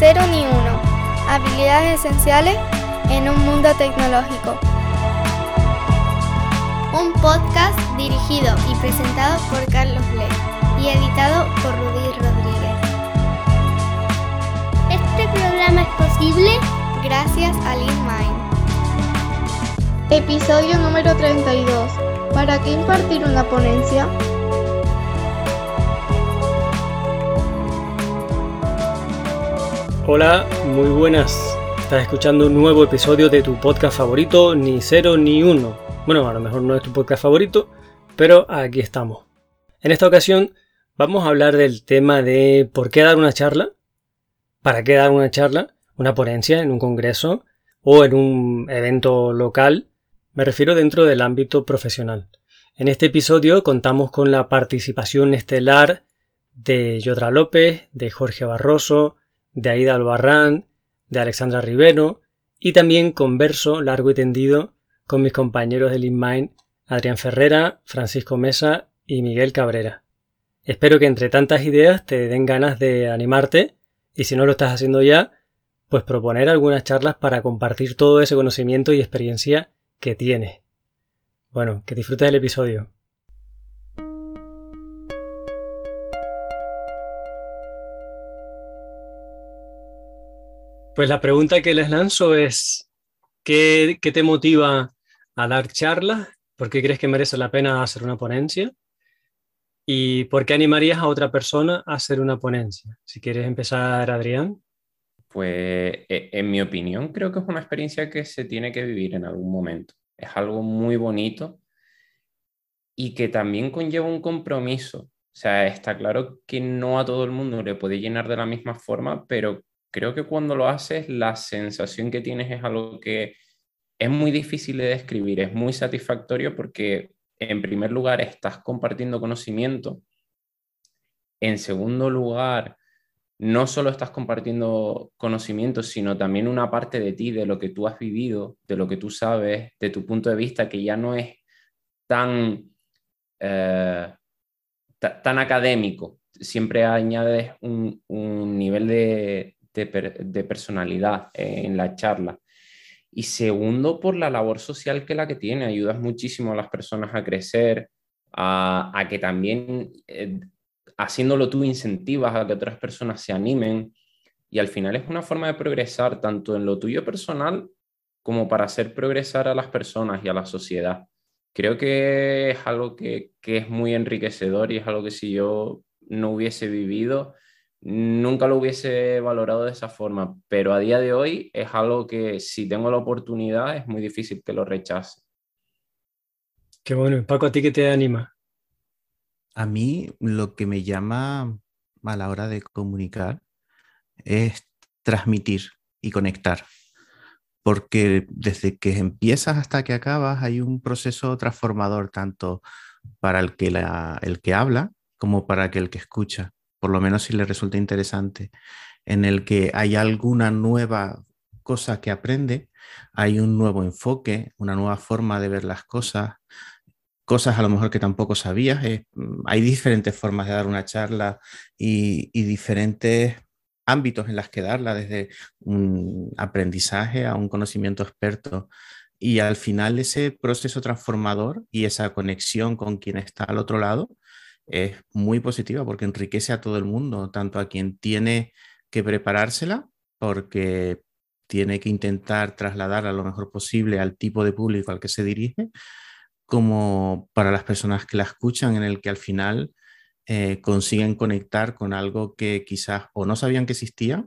cero ni uno. Habilidades esenciales en un mundo tecnológico. Un podcast dirigido y presentado por Carlos Le y editado por Rudy Rodríguez. Este programa es posible gracias a LeanMind. Episodio número 32. ¿Para qué impartir una ponencia? Hola, muy buenas. Estás escuchando un nuevo episodio de tu podcast favorito, ni cero ni uno. Bueno, a lo mejor no es tu podcast favorito, pero aquí estamos. En esta ocasión vamos a hablar del tema de por qué dar una charla, para qué dar una charla, una ponencia en un congreso o en un evento local. Me refiero dentro del ámbito profesional. En este episodio contamos con la participación estelar de Yodra López, de Jorge Barroso, de Aida Albarrán, de Alexandra Rivero y también converso largo y tendido con mis compañeros del InMind Adrián Ferrera, Francisco Mesa y Miguel Cabrera. Espero que entre tantas ideas te den ganas de animarte y si no lo estás haciendo ya, pues proponer algunas charlas para compartir todo ese conocimiento y experiencia que tienes. Bueno, que disfrutes del episodio. Pues la pregunta que les lanzo es, ¿qué, te motiva a dar charlas? ¿Por qué crees que merece la pena hacer una ponencia? ¿Y por qué animarías a otra persona a hacer una ponencia? Si quieres empezar, Adrián. Pues e, en mi opinión creo que es una experiencia que se tiene que vivir en algún momento. Es algo muy bonito y que también conlleva un compromiso. O sea, está claro que no a todo el mundo le puede llenar de la misma forma, pero creo que cuando lo haces, la sensación que tienes es algo que es muy difícil de describir, es muy satisfactorio porque en primer lugar estás compartiendo conocimiento, en segundo lugar, no solo estás compartiendo conocimiento, sino también una parte de ti, de lo que tú has vivido, de lo que tú sabes, de tu punto de vista, que ya no es tan, eh, tan académico. Siempre añades un nivel de, de, personalidad en la charla. Y segundo, por la labor social que la que tiene, ayudas muchísimo a las personas a crecer, a, que también eh, haciéndolo tú incentivas a que otras personas se animen y al final es una forma de progresar tanto en lo tuyo personal como para hacer progresar a las personas y a la sociedad. Creo que es algo que, que es muy enriquecedor y es algo que si yo no hubiese vivido, nunca lo hubiese valorado de esa forma, pero a día de hoy es algo que si tengo la oportunidad es muy difícil que lo rechace. Qué bueno. Paco, ¿a ti qué te anima? A mí lo que me llama a la hora de comunicar es transmitir y conectar. Porque desde que empiezas hasta que acabas hay un proceso transformador tanto para el que, el que habla como para el que escucha por lo menos si le resulta interesante, en el que hay alguna nueva cosa que aprende, hay un nuevo enfoque, una nueva forma de ver las cosas, cosas a lo mejor que tampoco sabías. Mm, hay diferentes formas de dar una charla y, y diferentes ámbitos en las que darla, desde un aprendizaje a un conocimiento experto. Y al final ese proceso transformador y esa conexión con quien está al otro lado es muy positiva porque enriquece a todo el mundo, tanto a quien tiene que preparársela, porque tiene que intentar trasladar lo mejor posible al tipo de público al que se dirige, como para las personas que la escuchan, en el que al final eh, consiguen conectar con algo que quizás o no sabían que existía,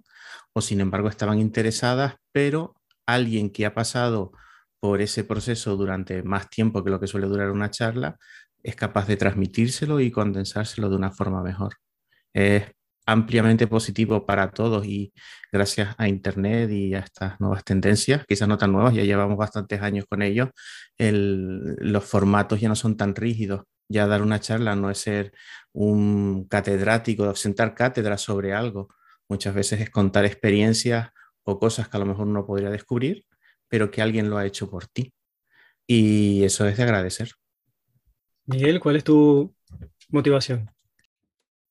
o sin embargo estaban interesadas, pero alguien que ha pasado por ese proceso durante más tiempo que lo que suele durar una charla, es capaz de transmitírselo y condensárselo de una forma mejor. Es ampliamente positivo para todos y gracias a Internet y a estas nuevas tendencias, quizás no tan nuevas, ya llevamos bastantes años con ellos, los formatos ya no son tan rígidos. Ya dar una charla no es ser un catedrático, sentar cátedra sobre algo. Muchas veces es contar experiencias o cosas que a lo mejor no podría descubrir, pero que alguien lo ha hecho por ti. Y eso es de agradecer. Miguel, ¿cuál es tu motivación?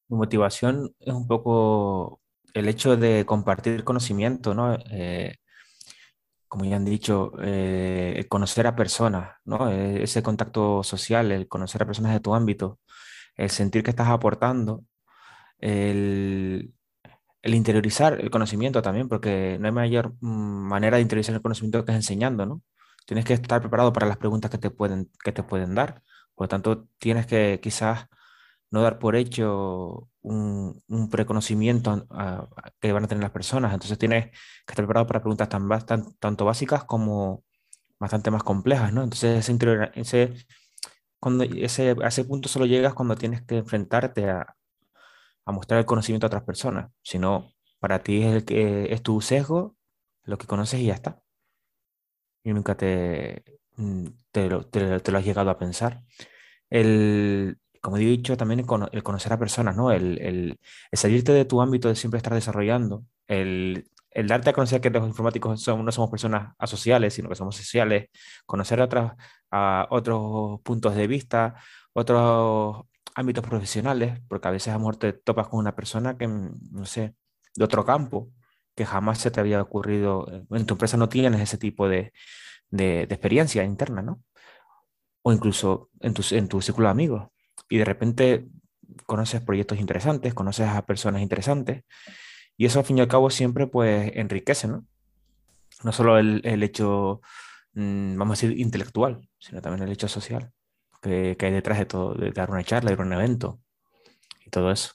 Mi motivación es un poco el hecho de compartir conocimiento, ¿no? Eh, como ya han dicho, eh, conocer a personas, ¿no? E, ese contacto social, el conocer a personas de tu ámbito, el sentir que estás aportando, el, el interiorizar el conocimiento también, porque no hay mayor manera de interiorizar el conocimiento que es enseñando, ¿no? Tienes que estar preparado para las preguntas que te pueden, que te pueden dar. Por lo tanto, tienes que quizás no dar por hecho un, un preconocimiento que van a tener las personas. Entonces tienes que estar preparado para preguntas tan, tan tanto básicas como bastante más complejas, ¿no? Entonces ese, ese, cuando ese, a ese punto solo llegas cuando tienes que enfrentarte a, a mostrar el conocimiento a otras personas. Si no, para ti es, el que, es tu sesgo, lo que conoces y ya está. Y nunca te, te, lo, te, lo has llegado a pensar. El, como he dicho, también el, conocer a personas, ¿no? El, el, salirte de tu ámbito de siempre estar desarrollando, el, el darte a conocer que los informáticos son, no somos personas asociales, sino que somos sociales, conocer otras, a otros puntos de vista, otros ámbitos profesionales, porque a veces a lo mejor te topas con una persona que, mm, no sé, de otro campo, que jamás se te había ocurrido, eh, en tu empresa no tienes ese tipo de, de, experiencia interna, ¿no? O incluso en tu, en tu círculo de amigos. Y de repente conoces proyectos interesantes, conoces a personas interesantes, y eso al fin y al cabo siempre pues enriquece, ¿no? No solo el, el hecho, mm, vamos a decir, intelectual, sino también el hecho social que, hay detrás de todo, de dar una charla, de un evento y todo eso.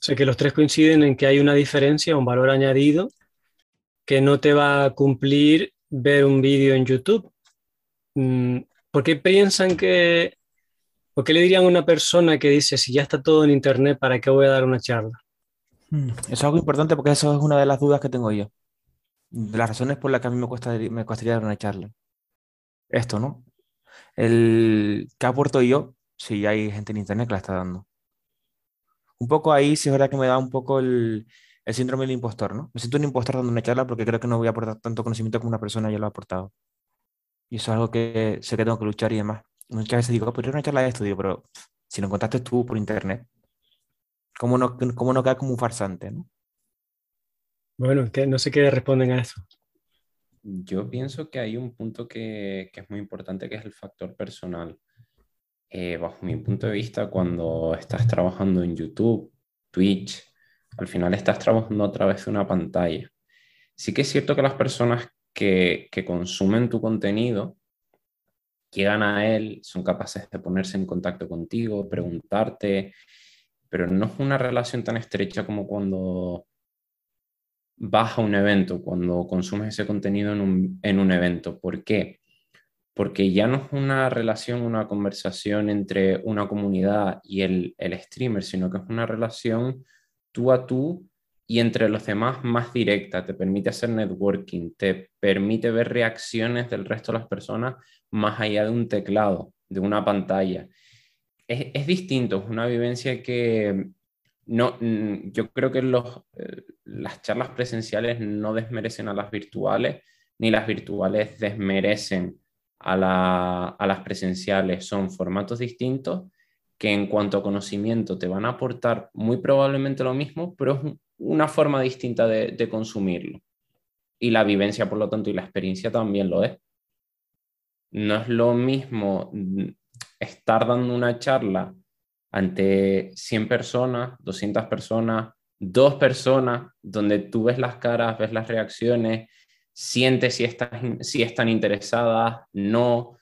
sé que los tres coinciden en que hay una diferencia, un valor añadido que no te va a cumplir ver un vídeo en YouTube. Mm, ¿Por qué piensan que, o qué le dirían a una persona que dice, si ya está todo en Internet, ¿para qué voy a dar una charla? Hmm, eso es algo importante porque eso es una de las dudas que tengo yo. De las razones por las que a mí me, cuesta, me costaría dar una charla. Esto, ¿no? el ¿qué aporto yo si hay gente en internet que la está dando? Un poco ahí sí es verdad que me da un poco el, el síndrome del impostor, ¿no? Me siento un impostor dando una charla porque creo que no voy a aportar tanto conocimiento como una persona ya lo ha aportado. Y eso es algo que sé que tengo que luchar y demás. Muchas veces digo, pero una charla de esto, pero si lo encontraste tú por internet, ¿cómo no, cómo no queda como un farsante, ¿no? Bueno, que no sé qué responden a eso. Yo pienso que hay un punto que, es muy importante, que es el factor personal. Eh, bajo mi punto de vista, cuando estás trabajando en YouTube, Twitch, al final estás trabajando a través de una pantalla. Sí que es cierto que las personas que, consumen tu contenido llegan a él, son capaces de ponerse en contacto contigo, preguntarte, pero no es una relación tan estrecha como cuando vas a un evento, cuando consumes ese contenido en un, en un evento. ¿Por qué? Porque ya no es una relación, una conversación entre una comunidad y el, el streamer, sino que es una relación tú a tú y entre los demás más directa, te permite hacer networking, te permite ver reacciones del resto de las personas más allá de un teclado, de una pantalla. Es, es distinto, es una vivencia que no, mm, yo creo que los, eh, las charlas presenciales no desmerecen a las virtuales, ni las virtuales desmerecen a, las presenciales. Son formatos distintos que en cuanto a conocimiento te van a aportar muy probablemente lo mismo, pero es una forma distinta de, consumirlo. Y la vivencia, por lo tanto, y la experiencia también lo es. No es lo mismo mm, estar dando una charla ante 100 personas, 200 personas, dos personas, donde tú ves las caras, ves las reacciones, sientes si están interesadas, no.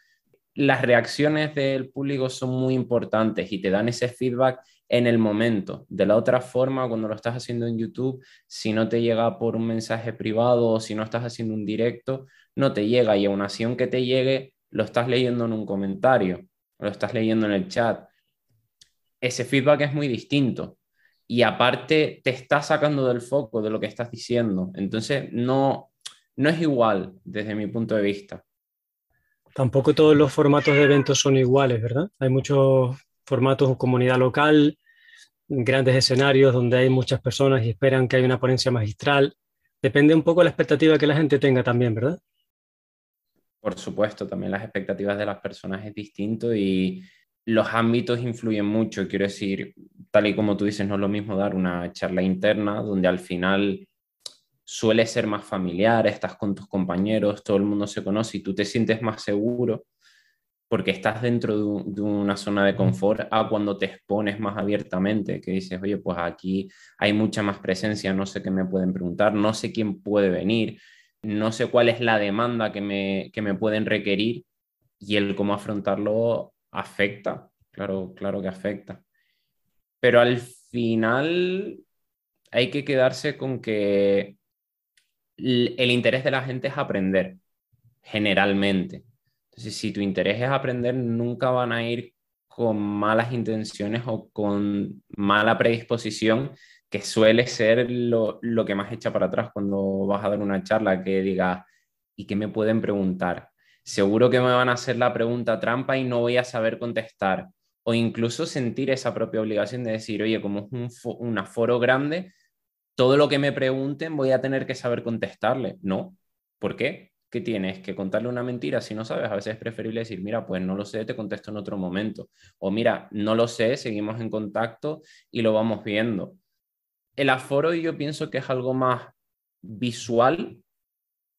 Las reacciones del público son muy importantes y te dan ese feedback en el momento. De la otra forma, cuando lo estás haciendo en YouTube, si no te llega por un mensaje privado o si no estás haciendo un directo, no te llega y aún así aunque te llegue, lo estás leyendo en un comentario, lo estás leyendo en el chat ese feedback es muy distinto. Y aparte te está sacando del foco de lo que estás diciendo. Entonces, no, no es igual desde mi punto de vista. Tampoco todos los formatos de eventos son iguales, ¿verdad? Hay muchos formatos comunidad local, grandes escenarios donde hay muchas personas y esperan que haya una ponencia magistral. Depende un poco de la expectativa que la gente tenga también, ¿verdad? Por supuesto, también las expectativas de las personas es distinto y los ámbitos influyen mucho, quiero decir, tal y como tú dices, no es lo mismo dar una charla interna donde al final suele ser más familiar, estás con tus compañeros, todo el mundo se conoce y tú te sientes más seguro porque estás dentro de, una zona de confort a cuando te expones más abiertamente, que dices, oye, pues aquí hay mucha más presencia, no sé qué me pueden preguntar, no sé quién puede venir, no sé cuál es la demanda que me, que me pueden requerir y el cómo afrontarlo afecta, claro, claro que afecta. Pero al final hay que quedarse con que el interés de la gente es aprender, generalmente. Entonces, si tu interés es aprender, nunca van a ir con malas intenciones o con mala predisposición, que suele ser lo, que más echa para atrás cuando vas a dar una charla, que diga, ¿y qué me pueden preguntar? seguro que me van a hacer la pregunta trampa y no voy a saber contestar. O incluso sentir esa propia obligación de decir, oye, como es un, aforo grande, todo lo que me pregunten voy a tener que saber contestarle. No. ¿Por qué? ¿Qué tienes? ¿Que contarle una mentira si no sabes? A veces es preferible decir, mira, pues no lo sé, te contesto en otro momento. O mira, no lo sé, seguimos en contacto y lo vamos viendo. El aforo yo pienso que es algo más visual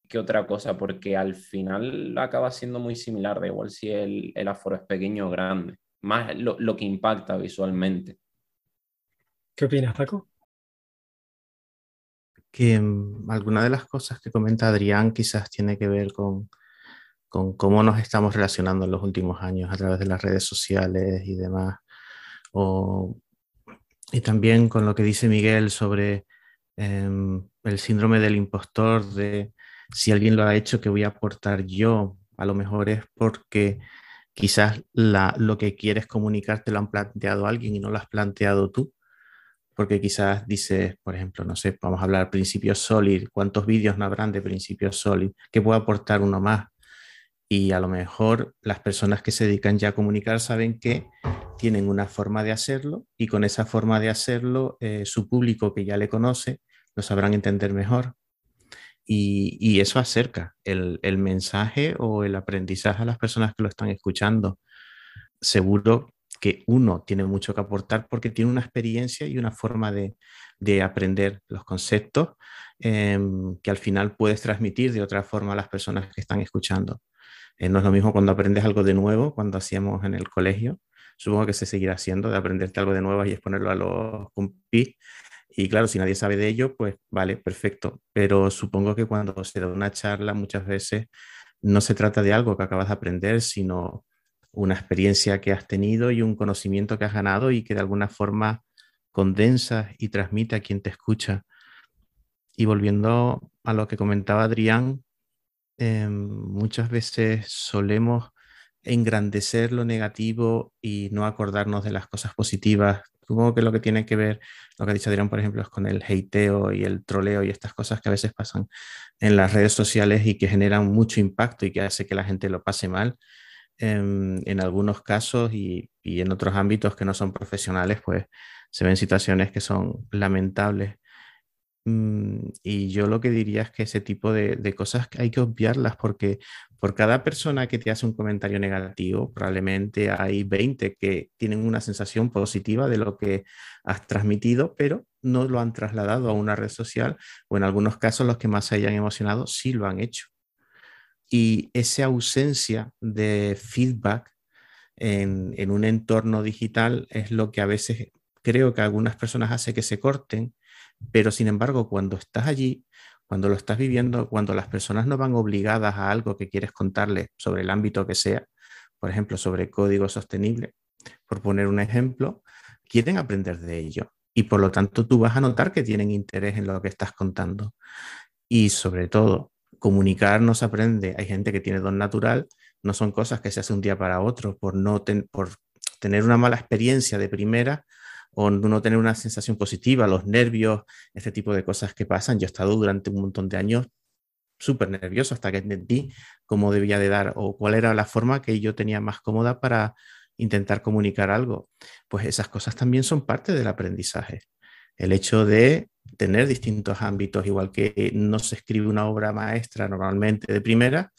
que otra cosa, porque al final acaba siendo muy similar, da igual si el, el aforo es pequeño o grande, más lo, lo, que impacta visualmente. ¿Qué opinas, Paco? Que um, alguna de las cosas que comenta Adrián quizás tiene que ver con, con cómo nos estamos relacionando en los últimos años a través de las redes sociales y demás. O, y también con lo que dice Miguel sobre eh, el síndrome del impostor, de si alguien lo ha hecho, ¿qué voy a aportar yo? A lo mejor es porque quizás lo que quieres comunicar te lo han planteado alguien y no lo has planteado tú. Porque quizás dices, por ejemplo, no sé, vamos a hablar principios solid, ¿cuántos vídeos no habrán de principios solid? ¿Qué puede aportar uno más? Y a lo mejor las personas que se dedican ya a comunicar saben que tienen una forma de hacerlo y con esa forma de hacerlo eh, su público que ya le conoce lo sabrán entender mejor y, eso acerca el, mensaje o el aprendizaje a las personas que lo están escuchando. Seguro que uno tiene mucho que aportar porque tiene una experiencia y una forma de, aprender los conceptos em, que al final puedes transmitir de otra forma a las personas que están escuchando. Eh, no es lo mismo cuando aprendes algo de nuevo, cuando hacíamos en el colegio. Supongo que se seguirá haciendo, de aprenderte algo de nuevo y exponerlo a los compis y claro, si nadie sabe de ello, pues vale, perfecto. Pero supongo que cuando se da una charla muchas veces no se trata de algo que acabas de aprender, sino una experiencia que has tenido y un conocimiento que has ganado y que de alguna forma condensa y transmite a quien te escucha. Y volviendo a lo que comentaba Adrián, em, muchas veces solemos engrandecer lo negativo y no acordarnos de las cosas positivas Supongo que lo que tiene que ver, lo que ha dicho Adrián, por ejemplo, es con el hateo y el troleo y estas cosas que a veces pasan en las redes sociales y que generan mucho impacto y que hace que la gente lo pase mal. En, algunos casos y, y, en otros ámbitos que no son profesionales, pues se ven situaciones que son lamentables. Mm, y yo lo que diría es que ese tipo de, de, cosas hay que obviarlas porque por cada persona que te hace un comentario negativo, probablemente hay 20 que tienen una sensación positiva de lo que has transmitido, pero no lo han trasladado a una red social o en algunos casos los que más se hayan emocionado sí lo han hecho. Y esa ausencia de feedback en, un entorno digital es lo que a veces creo que algunas personas hace que se corten pero sin embargo, cuando estás allí, cuando lo estás viviendo, cuando las personas no van obligadas a algo que quieres contarles sobre el ámbito que sea, por ejemplo, sobre código sostenible, por poner un ejemplo, quieren aprender de ello. Y por lo tanto, tú vas a notar que tienen interés en lo que estás contando. Y sobre todo, comunicar no se aprende. Hay gente que tiene don natural, no son cosas que se hace un día para otro. Por, no por tener una mala experiencia de primera, o no tener una sensación positiva, los nervios, este tipo de cosas que pasan. Yo he estado durante un montón de años súper nervioso hasta que entendí cómo debía de dar o cuál era la forma que yo tenía más cómoda para intentar comunicar algo. Pues esas cosas también son parte del aprendizaje. El hecho de tener distintos ámbitos, igual que no se escribe una obra maestra normalmente de primera,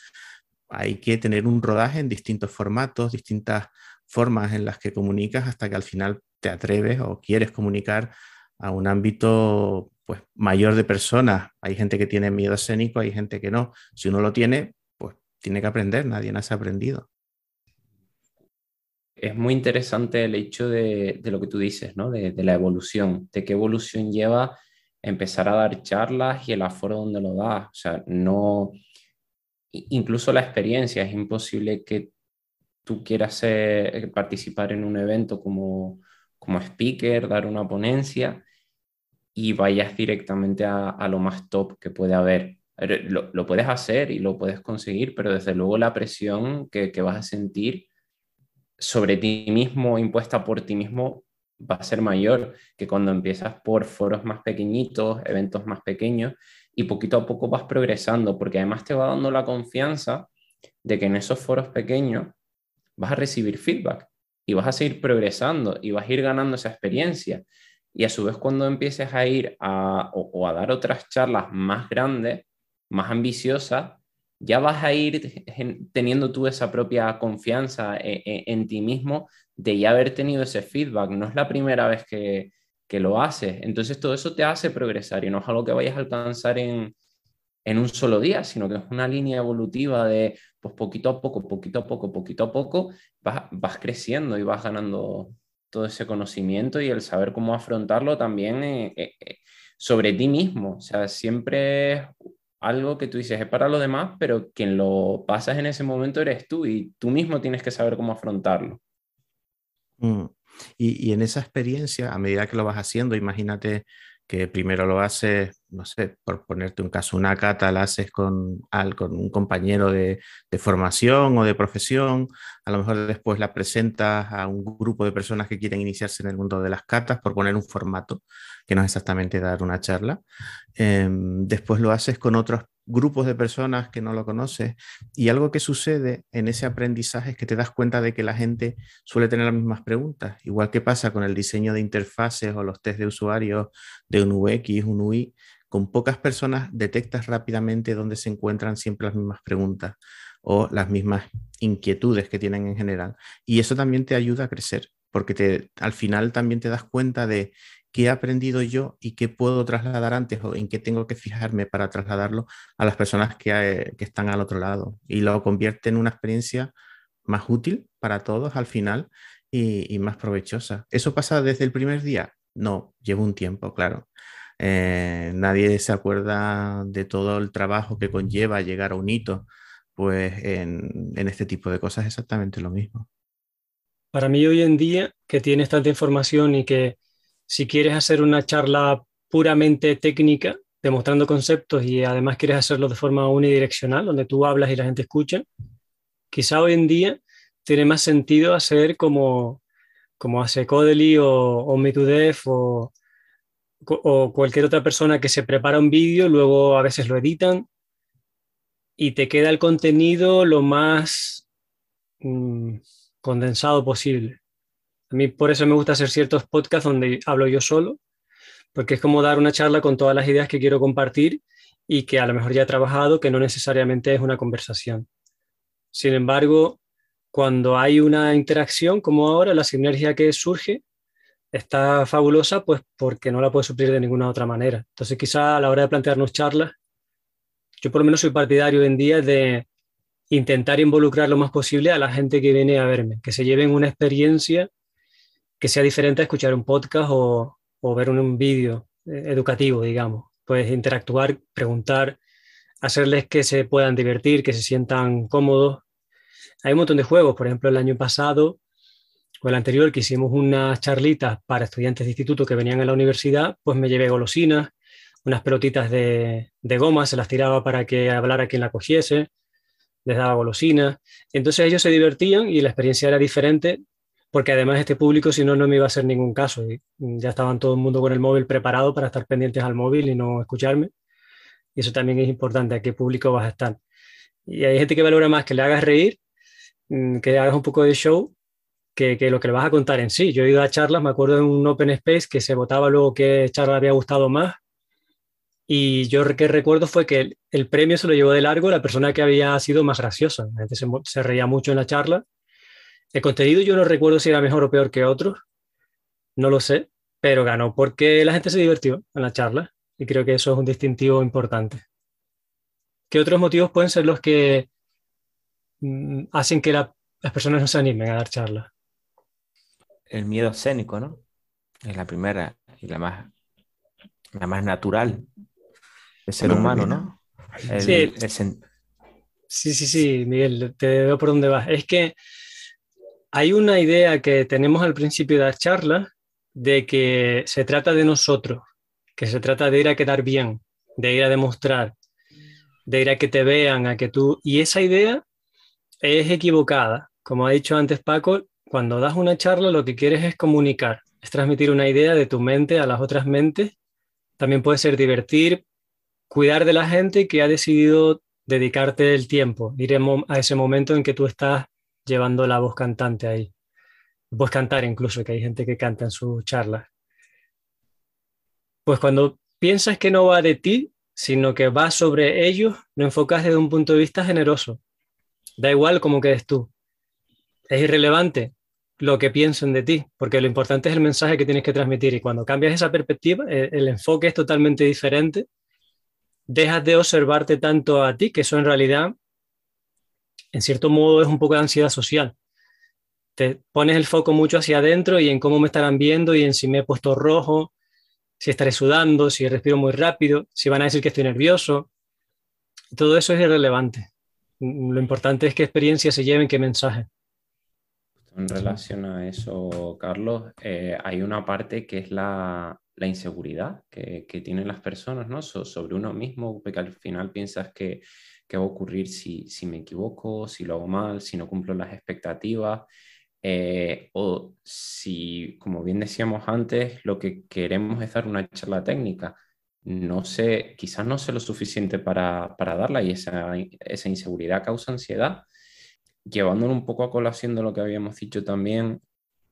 hay que tener un rodaje en distintos formatos, distintas formas en las que comunicas hasta que al final te atreves o quieres comunicar a un ámbito pues, mayor de personas. Hay gente que tiene miedo escénico, hay gente que no. Si uno lo tiene, pues tiene que aprender, nadie nace aprendido. Es muy interesante el hecho de, lo que tú dices, ¿no? De, de, la evolución, de qué evolución lleva empezar a dar charlas y el aforo donde lo das. O sea, no, incluso la experiencia, es imposible que tú quieras participar en un evento como, como speaker, dar una ponencia y vayas directamente a, lo más top que puede haber. Lo, lo, puedes hacer y lo puedes conseguir, pero desde luego la presión que, que vas a sentir sobre ti mismo, impuesta por ti mismo, va a ser mayor que cuando empiezas por foros más pequeñitos, eventos más pequeños, y poquito a poco vas progresando, porque además te va dando la confianza de que en esos foros pequeños vas a recibir feedback y vas a seguir progresando y vas a ir ganando esa experiencia. Y a su vez cuando empieces a ir a, o, a dar otras charlas más grandes, más ambiciosas, ya vas a ir teniendo tú esa propia confianza en, e, en, ti mismo de ya haber tenido ese feedback. No es la primera vez que, que, lo haces. Entonces todo eso te hace progresar y no es algo que vayas a alcanzar en, en un solo día, sino que es una línea evolutiva de, pues poquito a poco, poquito a poco, poquito a poco, vas, vas creciendo y vas ganando todo ese conocimiento y el saber cómo afrontarlo también eh, eh, eh, sobre ti mismo. O sea, siempre es algo que tú dices es para los demás, pero quien lo pasas en ese momento eres tú y tú mismo tienes que saber cómo afrontarlo. Mm. Y, y, en esa experiencia, a medida que lo vas haciendo, imagínate que primero lo haces, no sé, por ponerte un caso, una cata la haces con, con un compañero de, de, formación o de profesión, a lo mejor después la presentas a un grupo de personas que quieren iniciarse en el mundo de las catas, por poner un formato, que no es exactamente dar una charla. Eh, después lo haces con otros grupos de personas que no lo conoces y algo que sucede en ese aprendizaje es que te das cuenta de que la gente suele tener las mismas preguntas, igual que pasa con el diseño de interfaces o los test de usuario de un UX, un UI, con pocas personas detectas rápidamente dónde se encuentran siempre las mismas preguntas o las mismas inquietudes que tienen en general. Y eso también te ayuda a crecer, porque te, al final también te das cuenta de qué he aprendido yo y qué puedo trasladar antes o en qué tengo que fijarme para trasladarlo a las personas que, eh, están al otro lado. Y lo convierte en una experiencia más útil para todos al final y, más provechosa. ¿Eso pasa desde el primer día? No, lleva un tiempo, claro. Eh, nadie se acuerda de todo el trabajo que conlleva llegar a un hito, pues en, este tipo de cosas es exactamente lo mismo. Para mí hoy en día, que tienes tanta información y que si quieres hacer una charla puramente técnica, demostrando conceptos y además quieres hacerlo de forma unidireccional, donde tú hablas y la gente escucha, quizá hoy en día tiene más sentido hacer como, como hace Codely o, o o, o, cualquier otra persona que se prepara un vídeo, luego a veces lo editan y te queda el contenido lo más mm, condensado posible. A mí por eso me gusta hacer ciertos podcasts donde hablo yo solo, porque es como dar una charla con todas las ideas que quiero compartir y que a lo mejor ya he trabajado, que no necesariamente es una conversación. Sin embargo, cuando hay una interacción como ahora, la sinergia que surge está fabulosa, pues porque no la puedo suplir de ninguna otra manera. Entonces, quizá a la hora de plantearnos charlas, yo por lo menos soy partidario hoy en día de intentar involucrar lo más posible a la gente que viene a verme, que se lleven una experiencia que sea diferente a escuchar un podcast o, ver un, vídeo eh, educativo, digamos. Puedes interactuar, preguntar, hacerles que se puedan divertir, que se sientan cómodos. Hay un montón de juegos, por ejemplo, el año pasado o el anterior que hicimos unas charlitas para estudiantes de instituto que venían a la universidad, pues me llevé golosinas, unas pelotitas de, de goma, se las tiraba para que hablara quien la cogiese, les daba golosinas. Entonces ellos se divertían y la experiencia era diferente porque además este público, si no, no me iba a hacer ningún caso. Ya estaban todo el mundo con el móvil preparado para estar pendientes al móvil y no escucharme. Y eso también es importante, a qué público vas a estar. Y hay gente que valora más que le hagas reír, mm, que hagas un poco de show, que, que, lo que le vas a contar en sí. Yo he ido a charlas, me acuerdo en un Open Space que se votaba luego qué charla había gustado más. Y yo que recuerdo fue que el, el, premio se lo llevó de largo la persona que había sido más graciosa. La gente se, se reía mucho en la charla El contenido yo no recuerdo si era mejor o peor que otros, no lo sé, pero ganó porque la gente se divirtió en la charla y creo que eso es un distintivo importante. ¿Qué otros motivos pueden ser los que mm, hacen que las personas no se animen a dar charlas? El miedo escénico, ¿no? Es la primera y la más, la más natural del ser humano, ¿no? sí. sí, sí, sí, Miguel, te veo por dónde vas. Es que hay una idea que tenemos al principio de dar charlas de que se trata de nosotros, que se trata de ir a quedar bien, de ir a demostrar, de ir a que te vean, a que tú... Y esa idea es equivocada. Como ha dicho antes Paco, cuando das una charla lo que quieres es comunicar, es transmitir una idea de tu mente a las otras mentes. También puede ser divertir, cuidar de la gente que ha decidido dedicarte el tiempo, ir a ese momento en que tú estás llevando la voz cantante ahí. Puedes cantar incluso, que hay gente que canta en sus charlas. Pues cuando piensas que no va de ti, sino que va sobre ellos, lo enfocas desde un punto de vista generoso. Da igual cómo quedes tú. Es irrelevante lo que piensen de ti, porque lo importante es el mensaje que tienes que transmitir. Y cuando cambias esa perspectiva, el, el enfoque es totalmente diferente. Dejas de observarte tanto a ti, que eso en realidad, en cierto modo, es un poco de ansiedad social te pones el foco mucho hacia adentro y en cómo me estarán viendo y en si me he puesto rojo, si estaré sudando, si respiro muy rápido, si van a decir que estoy nervioso. Todo eso es irrelevante. Lo importante es qué experiencia se lleven, qué mensaje. En relación a eso, Carlos, eh, hay una parte que es la, la inseguridad que, que, tienen las personas ¿no? sobre uno mismo, porque al final piensas que qué va a ocurrir si, si me equivoco, si lo hago mal, si no cumplo las expectativas. Eh, o si, como bien decíamos antes, lo que queremos es dar una charla técnica, no sé, quizás no sé lo suficiente para, para darla y esa, esa, inseguridad causa ansiedad. Llevándolo un poco a colación de lo que habíamos dicho también,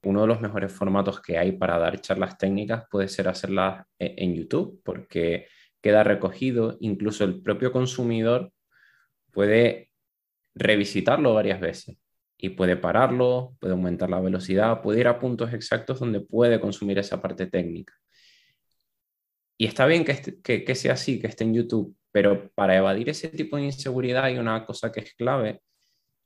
uno de los mejores formatos que hay para dar charlas técnicas puede ser hacerlas e, en YouTube, porque queda recogido, incluso el propio consumidor puede revisitarlo varias veces y puede pararlo, puede aumentar la velocidad, puede ir a puntos exactos donde puede consumir esa parte técnica. Y está bien que, que, sea así, que esté en YouTube, pero para evadir ese tipo de inseguridad hay una cosa que es clave,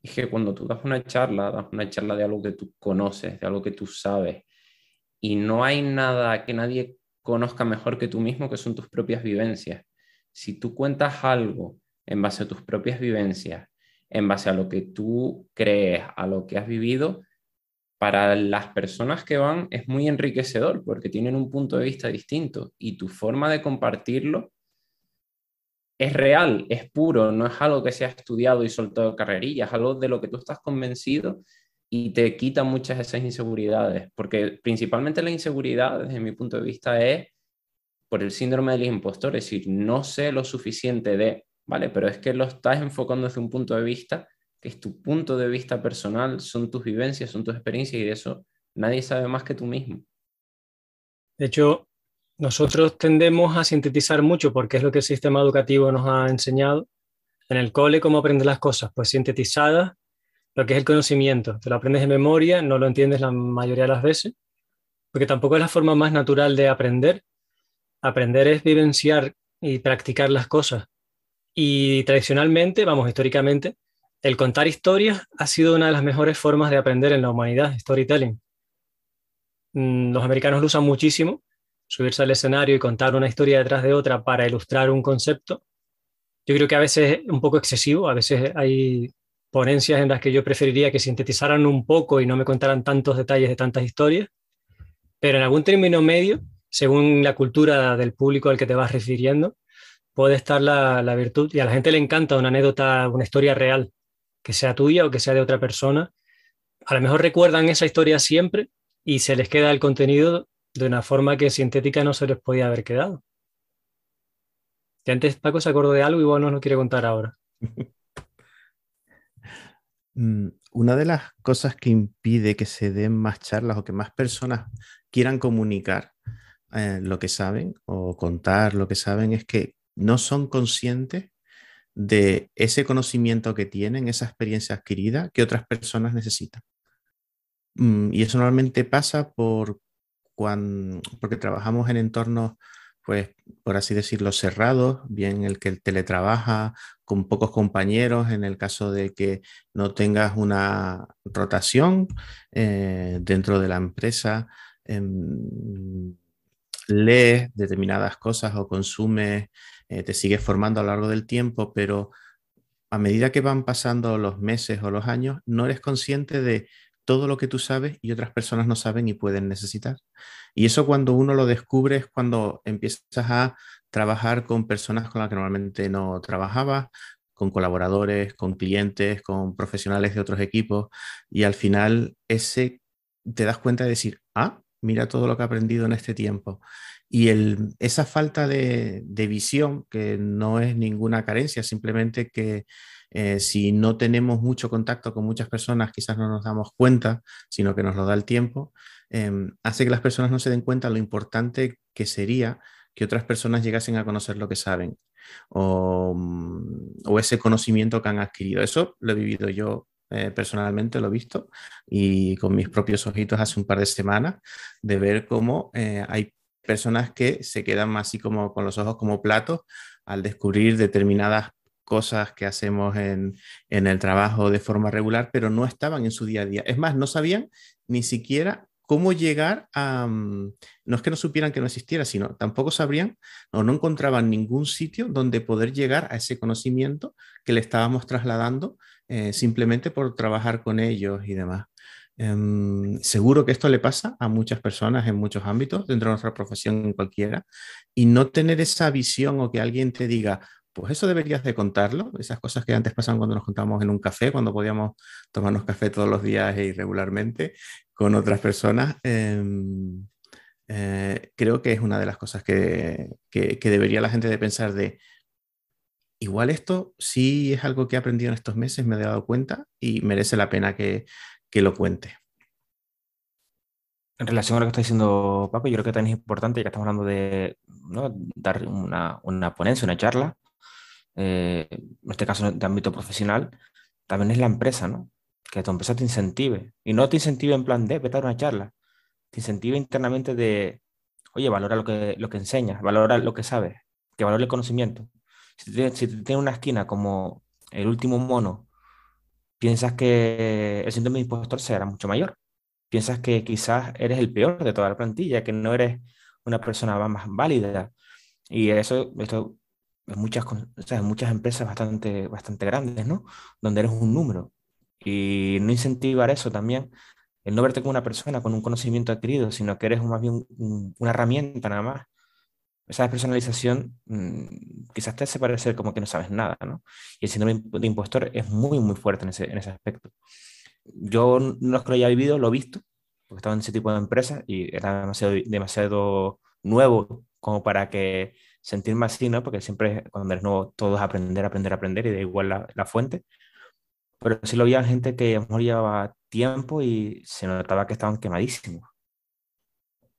es que cuando tú das una charla, das una charla de algo que tú conoces, de algo que tú sabes, y no hay nada que nadie conozca mejor que tú mismo, que son tus propias vivencias. Si tú cuentas algo en base a tus propias vivencias en base a lo que tú crees, a lo que has vivido, para las personas que van es muy enriquecedor porque tienen un punto de vista distinto y tu forma de compartirlo es real, es puro, no es algo que se ha estudiado y soltado de carrerilla, es algo de lo que tú estás convencido y te quita muchas de esas inseguridades, porque principalmente la inseguridad, desde mi punto de vista, es por el síndrome del impostor, es decir, no sé lo suficiente de ¿vale? Pero es que lo estás enfocando desde un punto de vista que es tu punto de vista personal, son tus vivencias, son tus experiencias y eso nadie sabe más que tú mismo. De hecho, nosotros tendemos a sintetizar mucho porque es lo que el sistema educativo nos ha enseñado. En el cole, ¿cómo aprendes las cosas? Pues sintetizadas, lo que es el conocimiento. Te lo aprendes de memoria, no lo entiendes la mayoría de las veces, porque tampoco es la forma más natural de aprender. Aprender es vivenciar y practicar las cosas. Y tradicionalmente, vamos, históricamente, el contar historias ha sido una de las mejores formas de aprender en la humanidad, storytelling. Mm, los americanos lo usan muchísimo, subirse al escenario y contar una historia detrás de otra para ilustrar un concepto. Yo creo que a veces es un poco excesivo, a veces hay ponencias en las que yo preferiría que sintetizaran un poco y no me contaran tantos detalles de tantas historias, pero en algún término medio, según la cultura del público al que te vas refiriendo, puede estar la, la, virtud y a la gente le encanta una anécdota, una historia real, que sea tuya o que sea de otra persona. A lo mejor recuerdan esa historia siempre y se les queda el contenido de una forma que sintética no se les podía haber quedado. Que antes Paco se acordó de algo y bueno, no quiere contar ahora. Mm, una de las cosas que impide que se den más charlas o que más personas quieran comunicar eh, lo que saben o contar lo que saben es que no son conscientes de ese conocimiento que tienen, esa experiencia adquirida que otras personas necesitan. Mm, y eso normalmente pasa por porque trabajamos en entornos, pues, por así decirlo, cerrados, bien el que el teletrabaja con pocos compañeros, en el caso de que no tengas una rotación eh, dentro de la empresa, em, lees determinadas cosas o consumes, eh, te sigues formando a lo largo del tiempo, pero a medida que van pasando los meses o los años, no eres consciente de todo lo que tú sabes y otras personas no saben y pueden necesitar. Y eso cuando uno lo descubre es cuando empiezas a trabajar con personas con las que normalmente no trabajabas, con colaboradores, con clientes, con profesionales de otros equipos y al final ese te das cuenta de decir, ah, mira todo lo que he aprendido en este tiempo. Y el, esa falta de, visión, que no es ninguna carencia, simplemente que eh, si no tenemos mucho contacto con muchas personas, quizás no nos damos cuenta, sino que nos lo da el tiempo, em, hace que las personas no se den cuenta lo importante que sería que otras personas llegasen a conocer lo que saben o, mm, ese conocimiento que han adquirido. Eso lo he vivido yo eh, personalmente lo he visto y con mis propios ojitos hace un par de semanas de ver cómo eh, hay personas que se quedan así como con los ojos como platos al descubrir determinadas cosas que hacemos en, en, el trabajo de forma regular, pero no estaban en su día a día. Es más, no sabían ni siquiera cómo llegar a... Mm, no es que no supieran que no existiera, sino tampoco sabrían o no encontraban ningún sitio donde poder llegar a ese conocimiento que le estábamos trasladando eh, simplemente por trabajar con ellos y demás. Em, seguro que esto le pasa a muchas personas en muchos ámbitos, dentro de nuestra profesión cualquiera, y no tener esa visión o que alguien te diga, pues eso deberías de contarlo, esas cosas que antes pasaban cuando nos juntamos en un café, cuando podíamos tomarnos café todos los días e irregularmente con otras personas. Em, eh, creo que es una de las cosas que, que, debería la gente de pensar de, igual esto sí es algo que he aprendido en estos meses, me he dado cuenta y merece la pena que, que lo cuente. En relación a lo que está diciendo Paco, yo creo que también es importante, ya estamos hablando de ¿no? dar una, una, ponencia, una charla, eh, en este caso de ámbito profesional, también es la empresa, ¿no? Que tu empresa te incentive. Y no te incentive en plan de, vete a una charla. Te incentive internamente de, oye, valora lo que, lo que enseñas, valora lo que sabes, que valore el conocimiento. Si te, si tiene una esquina como el último mono, piensas que el síndrome de impostor será mucho mayor. Piensas que quizás eres el peor de toda la plantilla, que no eres una persona más válida. Y eso, esto en muchas, o muchas empresas bastante, bastante grandes, ¿no? Donde eres un número. Y no incentivar eso también, el no verte como una persona con un conocimiento adquirido, sino que eres más bien una herramienta nada más esa despersonalización mm, quizás te hace parecer como que no sabes nada, ¿no? Y el síndrome de impostor es muy, muy fuerte en ese, en ese aspecto. Yo no es que lo haya vivido, lo he visto, porque estaba en ese tipo de empresa y era demasiado, demasiado nuevo como para que sentirme así, ¿no? Porque siempre cuando eres nuevo todo es aprender, aprender, aprender y da igual la, la fuente. Pero sí lo había gente que a lo mejor llevaba tiempo y se notaba que estaban quemadísimos.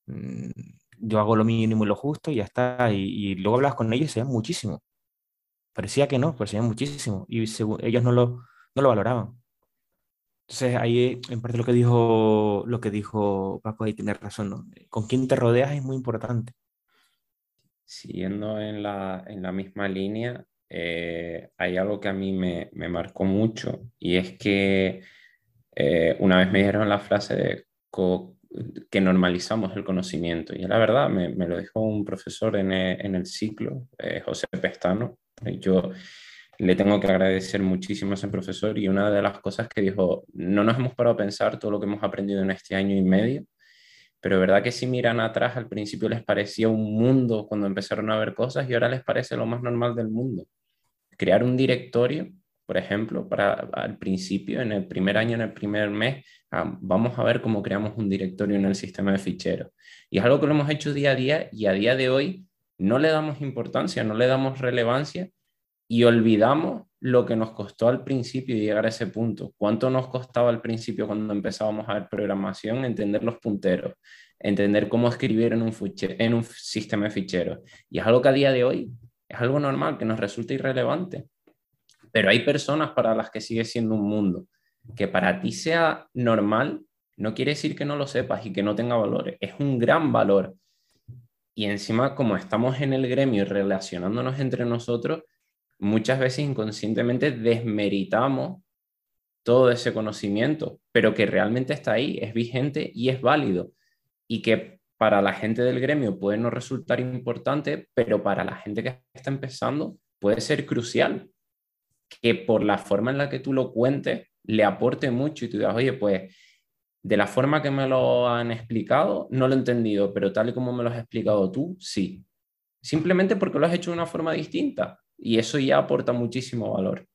Mm, yo hago lo mínimo y lo justo y ya está. Y, luego hablas con ellos y se ven muchísimo. Parecía que no, pero se muchísimo. Y ellos no lo, no lo valoraban. Entonces ahí en parte lo que dijo, lo que dijo Paco ahí tiene razón, ¿no? Con quién te rodeas es muy importante. Siguiendo en la, en la misma línea, eh, hay algo que a mí me, me marcó mucho y es que eh, una vez me dijeron la frase de que normalizamos el conocimiento. Y la verdad, me, me lo dijo un profesor en el, en el ciclo, eh, José Pestano. Yo le tengo que agradecer muchísimo a ese profesor y una de las cosas que dijo, no nos hemos parado a pensar todo lo que hemos aprendido en este año y medio, pero verdad que si miran atrás, al principio les parecía un mundo cuando empezaron a ver cosas y ahora les parece lo más normal del mundo. Crear un directorio por ejemplo, para al principio, en el primer año, en el primer mes, ah, vamos a ver cómo creamos un directorio en el sistema de ficheros. Y es algo que lo hemos hecho día a día y a día de hoy no le damos importancia, no le damos relevancia y olvidamos lo que nos costó al principio llegar a ese punto. ¿Cuánto nos costaba al principio cuando empezábamos a ver programación entender los punteros, entender cómo escribir en un, en un sistema de ficheros? Y es algo que a día de hoy es algo normal, que nos resulta irrelevante. Pero hay personas para las que sigue siendo un mundo. Que para ti sea normal, no quiere decir que no lo sepas y que no tenga valor, es un gran valor. Y encima, como estamos en el gremio y relacionándonos entre nosotros, muchas veces inconscientemente desmeritamos todo ese conocimiento, pero que realmente está ahí, es vigente y es válido. Y que para la gente del gremio puede no resultar importante, pero para la gente que está empezando puede ser crucial. Que por la forma en la que tú lo cuentes le aporte mucho y tú digas, oye, pues de la forma que me lo han explicado, no lo he entendido, pero tal y como me lo has explicado tú, sí. Simplemente porque lo has hecho de una forma distinta y eso ya aporta muchísimo valor.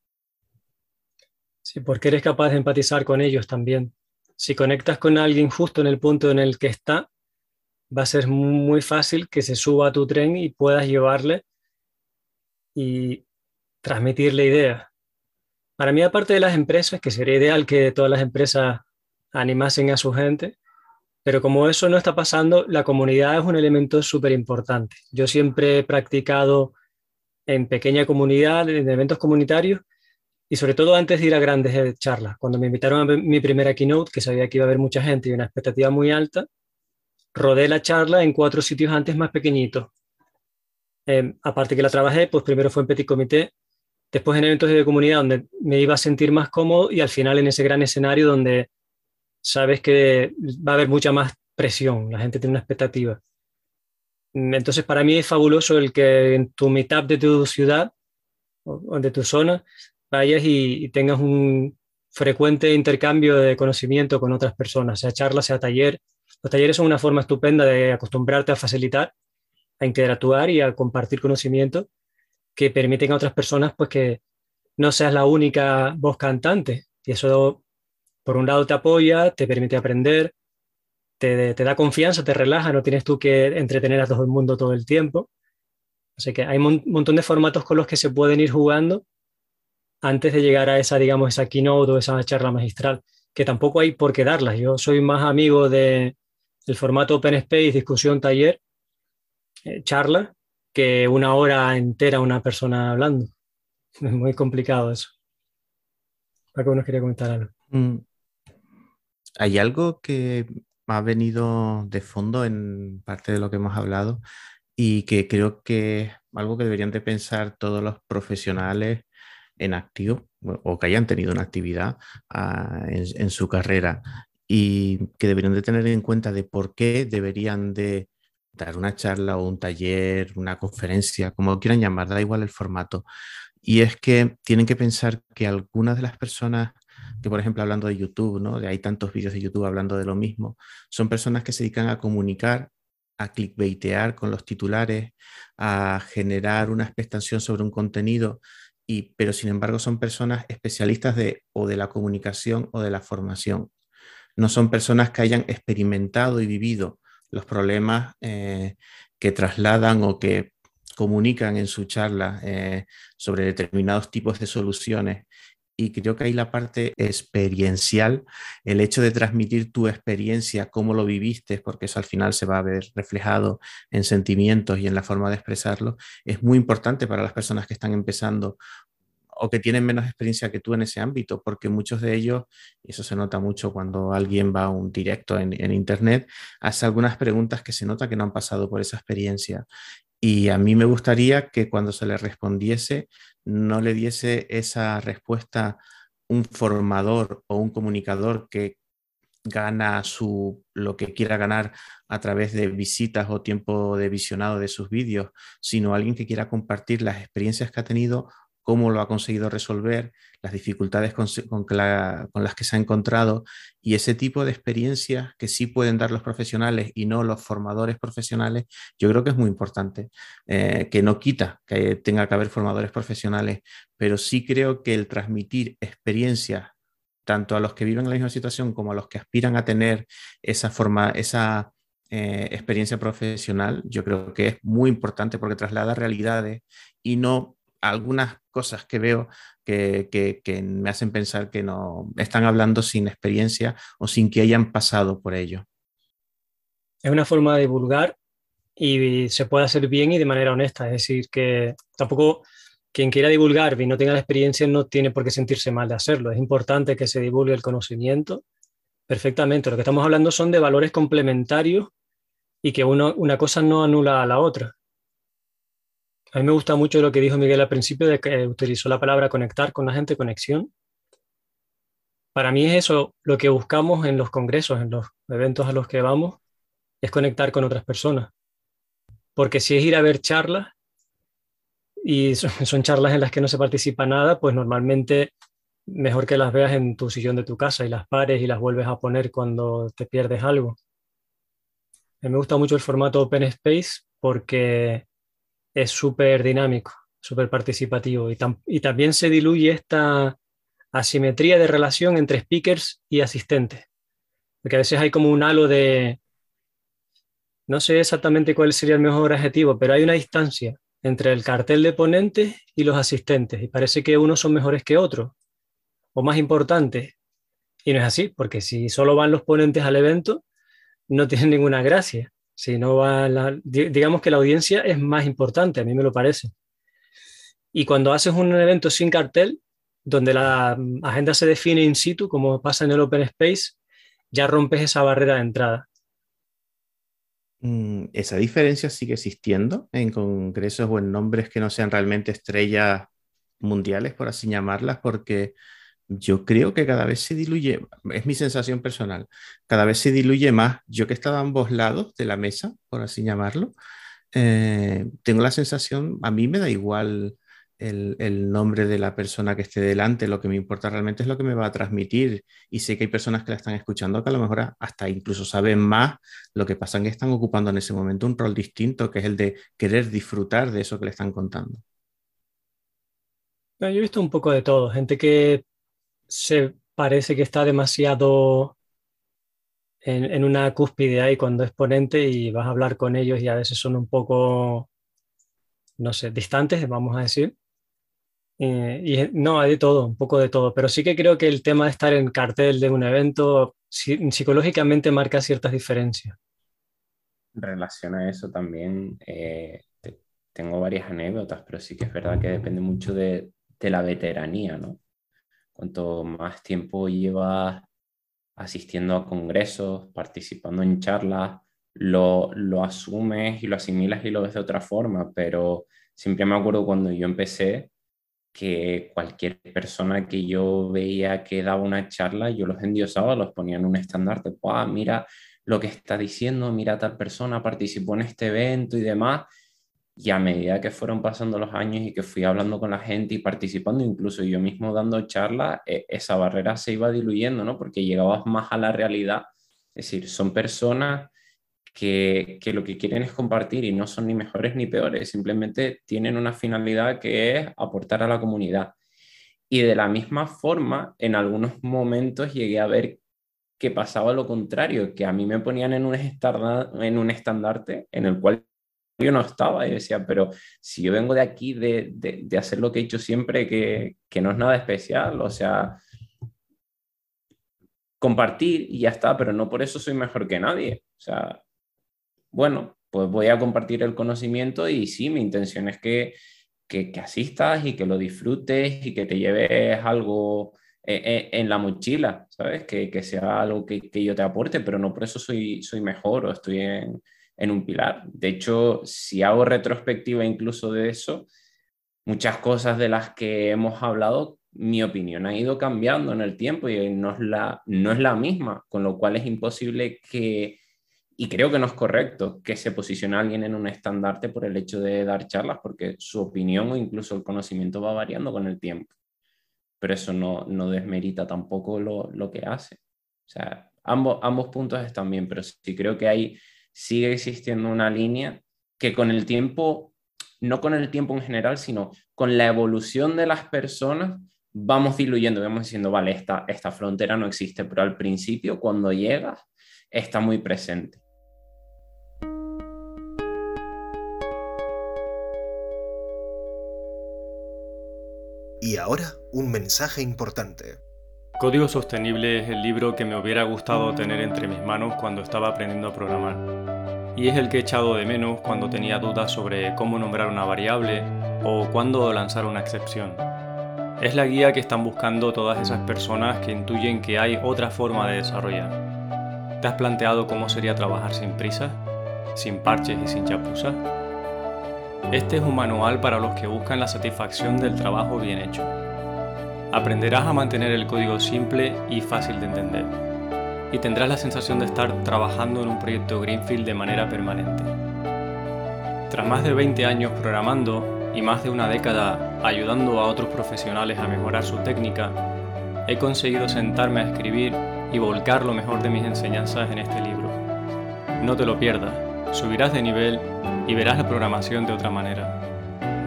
Sí, porque eres capaz de empatizar con ellos también. Si conectas con alguien justo en el punto en el que está, va a ser muy fácil que se suba a tu tren y puedas llevarle y transmitirle ideas. Para mí, aparte de las empresas, que sería ideal que todas las empresas animasen a su gente, pero como eso no está pasando, la comunidad es un elemento súper importante. Yo siempre he practicado en pequeña comunidad, en eventos comunitarios, y sobre todo antes de ir a grandes charlas. Cuando me invitaron a mi primera keynote, que sabía que iba a haber mucha gente y una expectativa muy alta, rodé la charla en cuatro sitios antes más pequeñitos. Eh, aparte que la trabajé, pues primero fue en Petit Comité, después en eventos de comunidad donde me iba a sentir más cómodo y al final en ese gran escenario donde sabes que va a haber mucha más presión, la gente tiene una expectativa. Entonces, para mí es fabuloso el que en tu mitad de tu ciudad o de tu zona vayas y, tengas un frecuente intercambio de conocimiento con otras personas, sea charla, sea taller. Los talleres son una forma estupenda de acostumbrarte a facilitar, a interactuar y a compartir conocimiento que permiten a otras personas pues que no seas la única voz cantante. Y eso por un lado te apoya, te permite aprender, te, da confianza, te relaja, no tienes tú que entretener a todo el mundo todo el tiempo. Así que hay un montón de formatos con los que se pueden ir jugando antes de llegar a esa, digamos, esa keynote o esa charla magistral, que tampoco hay por qué darlas. Yo soy más amigo de, del formato Open Space, discusión, taller, eh, charla, que una hora entera una persona hablando. Es muy complicado eso. Paco nos quería comentar algo. Mm. Hay algo que ha venido de fondo en parte de lo que hemos hablado y que creo que es algo que deberían de pensar todos los profesionales en activo o que hayan tenido una actividad ah, en, su carrera y que deberían de tener en cuenta de por qué deberían de dar una charla o un taller, una conferencia, como quieran llamar, da igual el formato. Y es que tienen que pensar que algunas de las personas que por ejemplo hablando de YouTube, ¿no? Hay tantos vídeos de YouTube hablando de lo mismo, son personas que se dedican a comunicar, a clickbaitear con los titulares, a generar una expectación sobre un contenido, y, pero sin embargo son personas especialistas de o de la comunicación o de la formación. No son personas que hayan experimentado y vivido los problemas eh, que trasladan o que comunican en su charla eh, sobre determinados tipos de soluciones y creo que ahí la parte experiencial, el hecho de transmitir tu experiencia, cómo lo viviste, porque eso al final se va a ver reflejado en sentimientos y en la forma de expresarlo, es muy importante para las personas que están empezando o que tienen menos experiencia que tú en ese ámbito, porque muchos de ellos, y eso se nota mucho cuando alguien va a un directo en, en Internet, hace algunas preguntas que se nota que no han pasado por esa experiencia. Y a mí me gustaría que cuando se le respondiese no le diese esa respuesta un formador o un comunicador que gana su, lo que quiera ganar a través de visitas o tiempo de visionado de sus vídeos, sino alguien que quiera compartir las experiencias que ha tenido cómo lo ha conseguido resolver, las dificultades con, las que se ha encontrado y ese tipo de experiencias que sí pueden dar los profesionales y no los formadores profesionales, yo creo que es muy importante, eh, que no quita que tenga que haber formadores profesionales, pero sí creo que el transmitir experiencias tanto a los que viven en la misma situación como a los que aspiran a tener esa forma, esa eh, experiencia profesional, yo creo que es muy importante porque traslada realidades y no algunas cosas que veo que, me hacen pensar que no están hablando sin experiencia o sin que hayan pasado por ello. Es una forma de divulgar y se puede hacer bien y de manera honesta. Es decir, que tampoco quien quiera divulgar y no tenga la experiencia no tiene por qué sentirse mal de hacerlo. Es importante que se divulgue el conocimiento perfectamente. Lo que estamos hablando son de valores complementarios y que uno, una cosa no anula a la otra. A mí me gusta mucho lo que dijo Miguel al principio, de que utilizó la palabra conectar con la gente, conexión. Para mí es eso lo que buscamos en los congresos, en los eventos a los que vamos, es conectar con otras personas. Porque si es ir a ver charlas y son, charlas en las que no se participa nada, pues normalmente mejor que las veas en tu sillón de tu casa y las pares y las vuelves a poner cuando te pierdes algo. me gusta mucho el formato Open Space porque es súper dinámico, súper participativo y, y también se diluye esta asimetría de relación entre speakers y asistentes. Porque a veces hay como un halo de, no sé exactamente cuál sería el mejor adjetivo, pero hay una distancia entre el cartel de ponentes y los asistentes y parece que unos son mejores que otros o más importantes. Y no es así, porque si solo van los ponentes al evento, no tienen ninguna gracia. Si no va digamos que la audiencia es más importante, a mí me lo parece. Y cuando haces un evento sin cartel, donde la agenda se define in situ, como pasa en el Open Space, ya rompes esa barrera de entrada. Mm, ¿Esa diferencia sigue existiendo en congresos o en nombres que no sean realmente estrellas mundiales, por así llamarlas? Porque yo creo que cada vez se diluye, es mi sensación personal, cada vez se diluye más. Yo que estaba a ambos lados de la mesa, por así llamarlo, eh, tengo la sensación, a mí me da igual el, nombre de la persona que esté delante, lo que me importa realmente es lo que me va a transmitir. Y sé que hay personas que la están escuchando que a lo mejor hasta incluso saben más, lo que pasa es que están ocupando en ese momento un rol distinto, que es el de querer disfrutar de eso que le están contando. Yo he visto un poco de todo, gente que se parece que está demasiado en, en, una cúspide ahí cuando es ponente y vas a hablar con ellos y a veces son un poco, no sé, distantes, vamos a decir. Eh, y no, hay de todo, un poco de todo, pero sí que creo que el tema de estar en cartel de un evento psicológicamente marca ciertas diferencias. En relación a eso también, eh, tengo varias anécdotas, pero sí que es verdad que depende mucho de, de la veteranía, ¿no? Cuanto más tiempo llevas asistiendo a congresos, participando en charlas, lo, lo asumes y lo asimilas y lo ves de otra forma, pero siempre me acuerdo cuando yo empecé, que cualquier persona que yo veía que daba una charla, yo los endiosaba, los ponía en un estandarte, mira lo que está diciendo, mira tal persona participó en este evento y demás. Y a medida que fueron pasando los años y que fui hablando con la gente y participando, incluso yo mismo dando charlas, e, esa barrera se iba diluyendo, ¿no? Porque llegabas más a la realidad. Es decir, son personas que, lo que quieren es compartir y no son ni mejores ni peores, simplemente tienen una finalidad que es aportar a la comunidad. Y de la misma forma, en algunos momentos llegué a ver que pasaba lo contrario, que a mí me ponían en un estandarte en el cual yo no estaba y decía, pero si yo vengo de aquí de, de, hacer lo que he hecho siempre, que, que no es nada especial, o sea, compartir y ya está, pero no por eso soy mejor que nadie. O sea, bueno, pues voy a compartir el conocimiento y sí, mi intención es que, que, asistas y que lo disfrutes y que te lleves algo eh, eh, en, la mochila, ¿sabes? Que, que sea algo que, que, yo te aporte, pero no por eso soy, soy mejor o estoy en, en un pilar. De hecho, si hago retrospectiva incluso de eso, muchas cosas de las que hemos hablado, mi opinión ha ido cambiando en el tiempo y no es la, no es la misma, con lo cual es imposible que y creo que no es correcto que se posicione alguien en un estandarte por el hecho de dar charlas, porque su opinión o incluso el conocimiento va variando con el tiempo. Pero eso no, no desmerita tampoco lo, lo, que hace. O sea, ambos, ambos puntos están bien, pero sí creo que ahí sigue existiendo una línea que con el tiempo, no con el tiempo en general, sino con la evolución de las personas, vamos diluyendo, vamos diciendo, vale, esta, esta frontera no existe, pero al principio, cuando llegas, está muy presente. Y ahora, un mensaje importante. Código Sostenible es el libro que me hubiera gustado tener entre mis manos cuando estaba aprendiendo a programar. Y es el que he echado de menos cuando tenía dudas sobre cómo nombrar una variable o cuándo lanzar una excepción. Es la guía que están buscando todas esas personas que intuyen que hay otra forma de desarrollar. ¿Te has planteado cómo sería trabajar sin prisa, sin parches y sin chapuzas? Este es un manual para los que buscan la satisfacción del trabajo bien hecho. Aprenderás a mantener el código simple y fácil de entender, y tendrás la sensación de estar trabajando en un proyecto Greenfield de manera permanente. Tras más de 20 años programando y más de una década ayudando a otros profesionales a mejorar su técnica, he conseguido sentarme a escribir y volcar lo mejor de mis enseñanzas en este libro. No te lo pierdas, subirás de nivel y verás la programación de otra manera.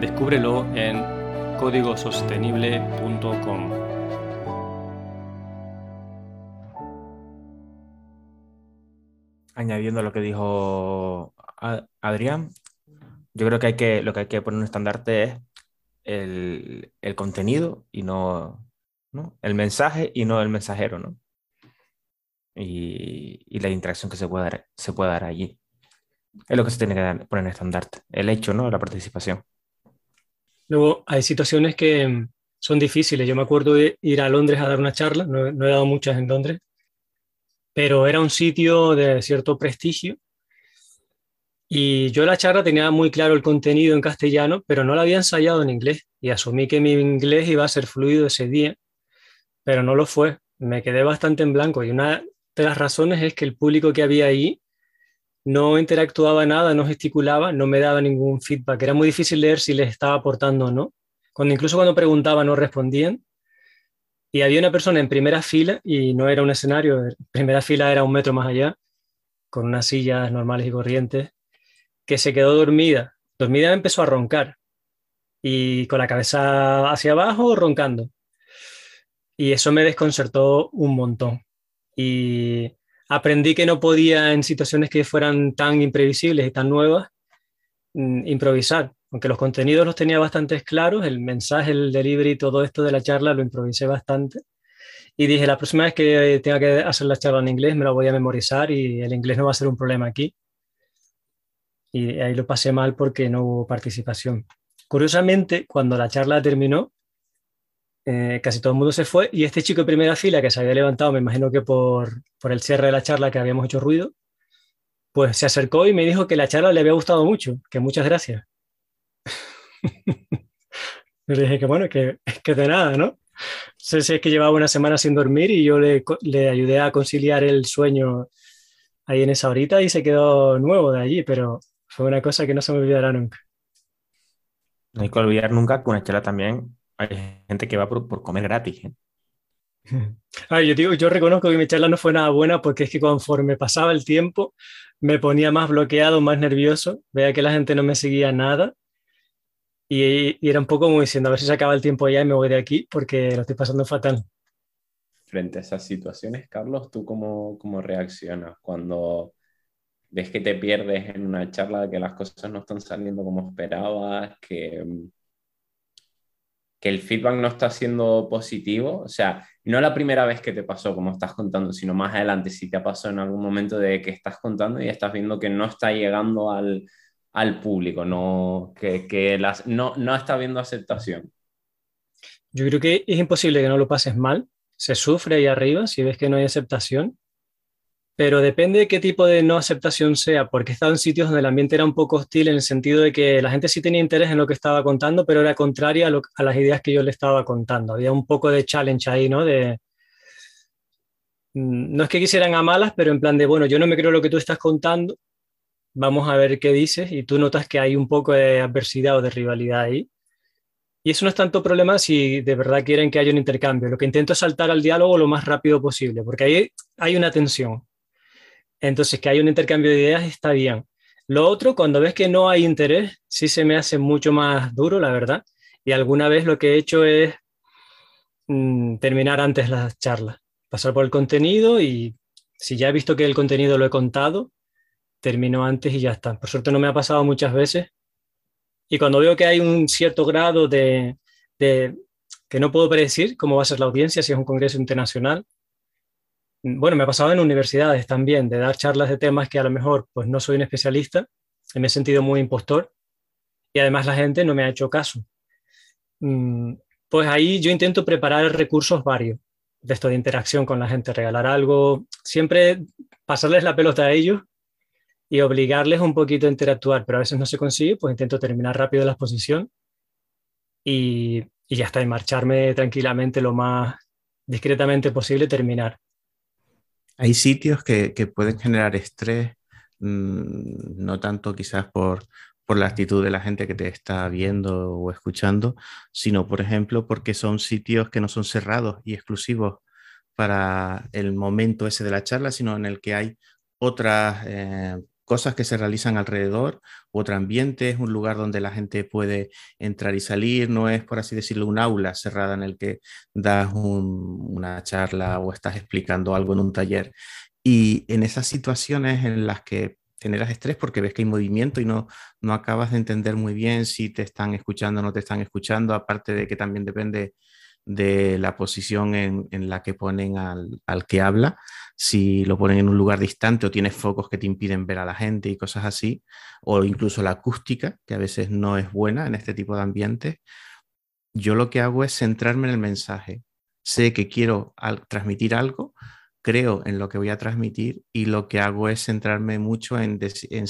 Descúbrelo en códigosostenible.com. Añadiendo lo que dijo Adrián, yo creo que, hay que lo que hay que poner un estandarte es el, contenido y no, el mensaje y no el mensajero, ¿no? Y, la interacción que se puede dar, se puede dar allí. Es lo que se tiene que poner en estandarte, el hecho, ¿no? La participación. Luego hay situaciones que son difíciles. Yo me acuerdo de ir a Londres a dar una charla, no he dado muchas en Londres, pero era un sitio de cierto prestigio. Y yo la charla tenía muy claro el contenido en castellano, pero no la había ensayado en inglés. Y asumí que mi inglés iba a ser fluido ese día, pero no lo fue. Me quedé bastante en blanco. Y una de las razones es que el público que había ahí no interactuaba nada, no gesticulaba, no me daba ningún feedback. Era muy difícil leer si les estaba aportando o no. Cuando incluso cuando preguntaba no respondían. Y había una persona en primera fila y no era un escenario, primera fila era un metro más allá, con unas sillas normales y corrientes que se quedó dormida. Dormida empezó a roncar y con la cabeza hacia abajo roncando. Y eso me desconcertó un montón. Y aprendí que no podía en situaciones que fueran tan imprevisibles y tan nuevas mm, improvisar. Aunque los contenidos los tenía bastante claros, el mensaje, el delivery, todo esto de la charla lo improvisé bastante. Y dije, la próxima vez que tenga que hacer la charla en inglés me la voy a memorizar y el inglés no va a ser un problema aquí y ahí lo pasé mal porque no hubo participación. Curiosamente, cuando la charla terminó, eh, casi todo el mundo se fue y este chico de primera fila que se había levantado, me imagino que por, por el cierre de la charla que habíamos hecho ruido, pues se acercó y me dijo que la charla le había gustado mucho, que muchas gracias. le dije que bueno, que, que de nada, ¿no? Sé es que llevaba una semana sin dormir y yo le, le, ayudé a conciliar el sueño ahí en esa horita y se quedó nuevo de allí, pero fue una cosa que no se me olvidará nunca. No hay que olvidar nunca que una charla también hay gente que va por, comer gratis. ¿eh? yo, digo, yo reconozco que mi charla no fue nada buena porque es que conforme pasaba el tiempo me ponía más bloqueado, más nervioso, veía que la gente no me seguía nada y, y, era un poco como diciendo, a ver si se acaba el tiempo ya y me voy de aquí porque lo estoy pasando fatal. Frente a esas situaciones, Carlos, ¿tú cómo, cómo reaccionas cuando ves que te pierdes en una charla, que las cosas no están saliendo como esperabas, que, que el feedback no está siendo positivo. O sea, no la primera vez que te pasó, como estás contando, sino más adelante, si te ha pasado en algún momento de que estás contando y estás viendo que no está llegando al, al público, no, que, que las, no, no está viendo aceptación. Yo creo que es imposible que no lo pases mal. Se sufre ahí arriba si ves que no hay aceptación pero depende de qué tipo de no aceptación sea, porque he estado en sitios donde el ambiente era un poco hostil en el sentido de que la gente sí tenía interés en lo que estaba contando, pero era contraria a, las ideas que yo le estaba contando. Había un poco de challenge ahí, ¿no? De, mm, no es que quisieran a malas, pero en plan de, bueno, yo no me creo lo que tú estás contando, vamos a ver qué dices, y tú notas que hay un poco de adversidad o de rivalidad ahí. Y eso no es tanto problema si de verdad quieren que haya un intercambio. Lo que intento es saltar al diálogo lo más rápido posible, porque ahí hay una tensión. Entonces, que hay un intercambio de ideas está bien. Lo otro, cuando ves que no hay interés, sí se me hace mucho más duro, la verdad. Y alguna vez lo que he hecho es mm, terminar antes las charlas, pasar por el contenido y si ya he visto que el contenido lo he contado, termino antes y ya está. Por suerte no me ha pasado muchas veces. Y cuando veo que hay un cierto grado de, de que no puedo predecir cómo va a ser la audiencia, si es un congreso internacional, bueno, me ha pasado en universidades también, de dar charlas de temas que a lo mejor pues no soy un especialista, me he sentido muy impostor y además la gente no me ha hecho caso. Mm, Pues ahí yo intento preparar recursos varios de esto de interacción con la gente, regalar algo, siempre pasarles la pelota a ellos y obligarles un poquito a interactuar, pero a veces no se consigue, pues intento terminar rápido la exposición y, y ya está, y marcharme tranquilamente lo más discretamente posible, terminar. Hay sitios que, pueden generar estrés, mmm, no tanto quizás por, por la actitud de la gente que te está viendo o escuchando, sino, por ejemplo, porque son sitios que no son cerrados y exclusivos para el momento ese de la charla, sino en el que hay otras eh, cosas que se realizan alrededor, otro ambiente, es un lugar donde la gente puede entrar y salir, no es, por así decirlo, un aula cerrada en el que das una charla o estás explicando algo en un taller. Y en esas situaciones en las que generas estrés porque ves que hay movimiento y no, no acabas de entender muy bien si te están escuchando o no te están escuchando, aparte de que también depende de la posición en, en la que ponen al, al, que habla, si lo ponen en un lugar distante o tienes focos que te impiden ver a la gente y cosas así, o incluso la acústica, que a veces no es buena en este tipo de ambientes, yo lo que hago es centrarme en el mensaje. Sé que quiero transmitir algo, creo en lo que voy a transmitir y lo que hago es centrarme mucho en, en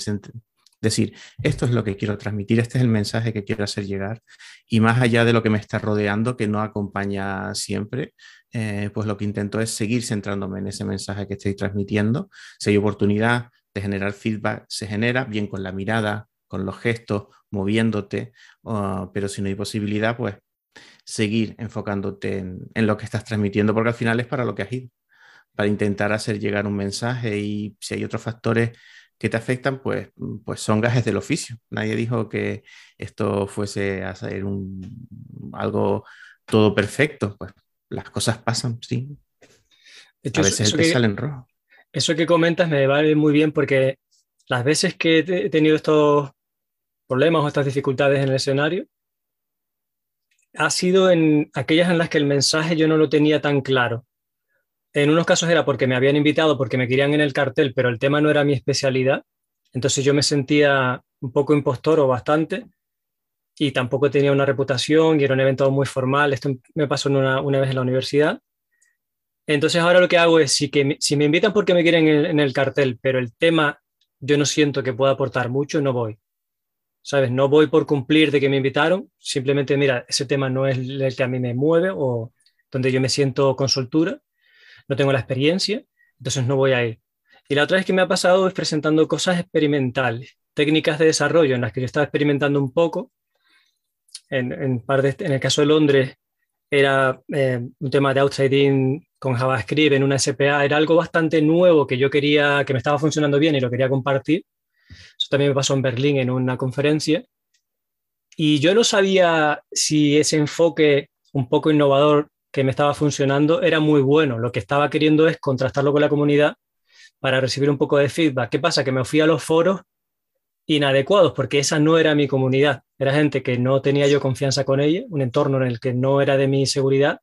decir, esto es lo que quiero transmitir, este es el mensaje que quiero hacer llegar y más allá de lo que me está rodeando, que no acompaña siempre, eh, pues lo que intento es seguir centrándome en ese mensaje que estoy transmitiendo. Si hay oportunidad de generar feedback, se genera bien con la mirada, con los gestos, moviéndote, pero si no hay posibilidad, pues seguir enfocándote en, en lo que estás transmitiendo, porque al final es para lo que has ido para intentar hacer llegar un mensaje y si hay otros factores que te afectan, pues, pues son gajes del oficio. Nadie dijo que esto fuese a ser un, algo todo perfecto, pues las cosas pasan, sí. Hecho, a veces te que, salen rojo. Eso que comentas me vale muy bien porque las veces que he tenido estos problemas o estas dificultades en el escenario, ha sido en aquellas en las que el mensaje yo no lo tenía tan claro en unos casos era porque me habían invitado, porque me querían en el cartel, pero el tema no era mi especialidad. Entonces yo me sentía un poco impostor o bastante y tampoco tenía una reputación y era un evento muy formal. Esto me pasó una, una vez en la universidad. Entonces ahora lo que hago es, si, que, si me invitan porque me quieren en, en, el cartel, pero el tema yo no siento que pueda aportar mucho, no voy. ¿Sabes? No voy por cumplir de que me invitaron, simplemente, mira, ese tema no es el que a mí me mueve o donde yo me siento con soltura no tengo la experiencia, entonces no voy a ir. Y la otra vez que me ha pasado es presentando cosas experimentales, técnicas de desarrollo en las que yo estaba experimentando un poco. En, en, en el caso de Londres era eh, un tema de outside con JavaScript en una SPA, era algo bastante nuevo que yo quería, que me estaba funcionando bien y lo quería compartir. Eso también me pasó en Berlín en una conferencia. Y yo no sabía si ese enfoque un poco innovador que me estaba funcionando era muy bueno. Lo que estaba queriendo es contrastarlo con la comunidad para recibir un poco de feedback. ¿Qué pasa? Que me fui a los foros inadecuados porque esa no era mi comunidad. Era gente que no tenía yo confianza con ella, un entorno en el que no era de mi seguridad.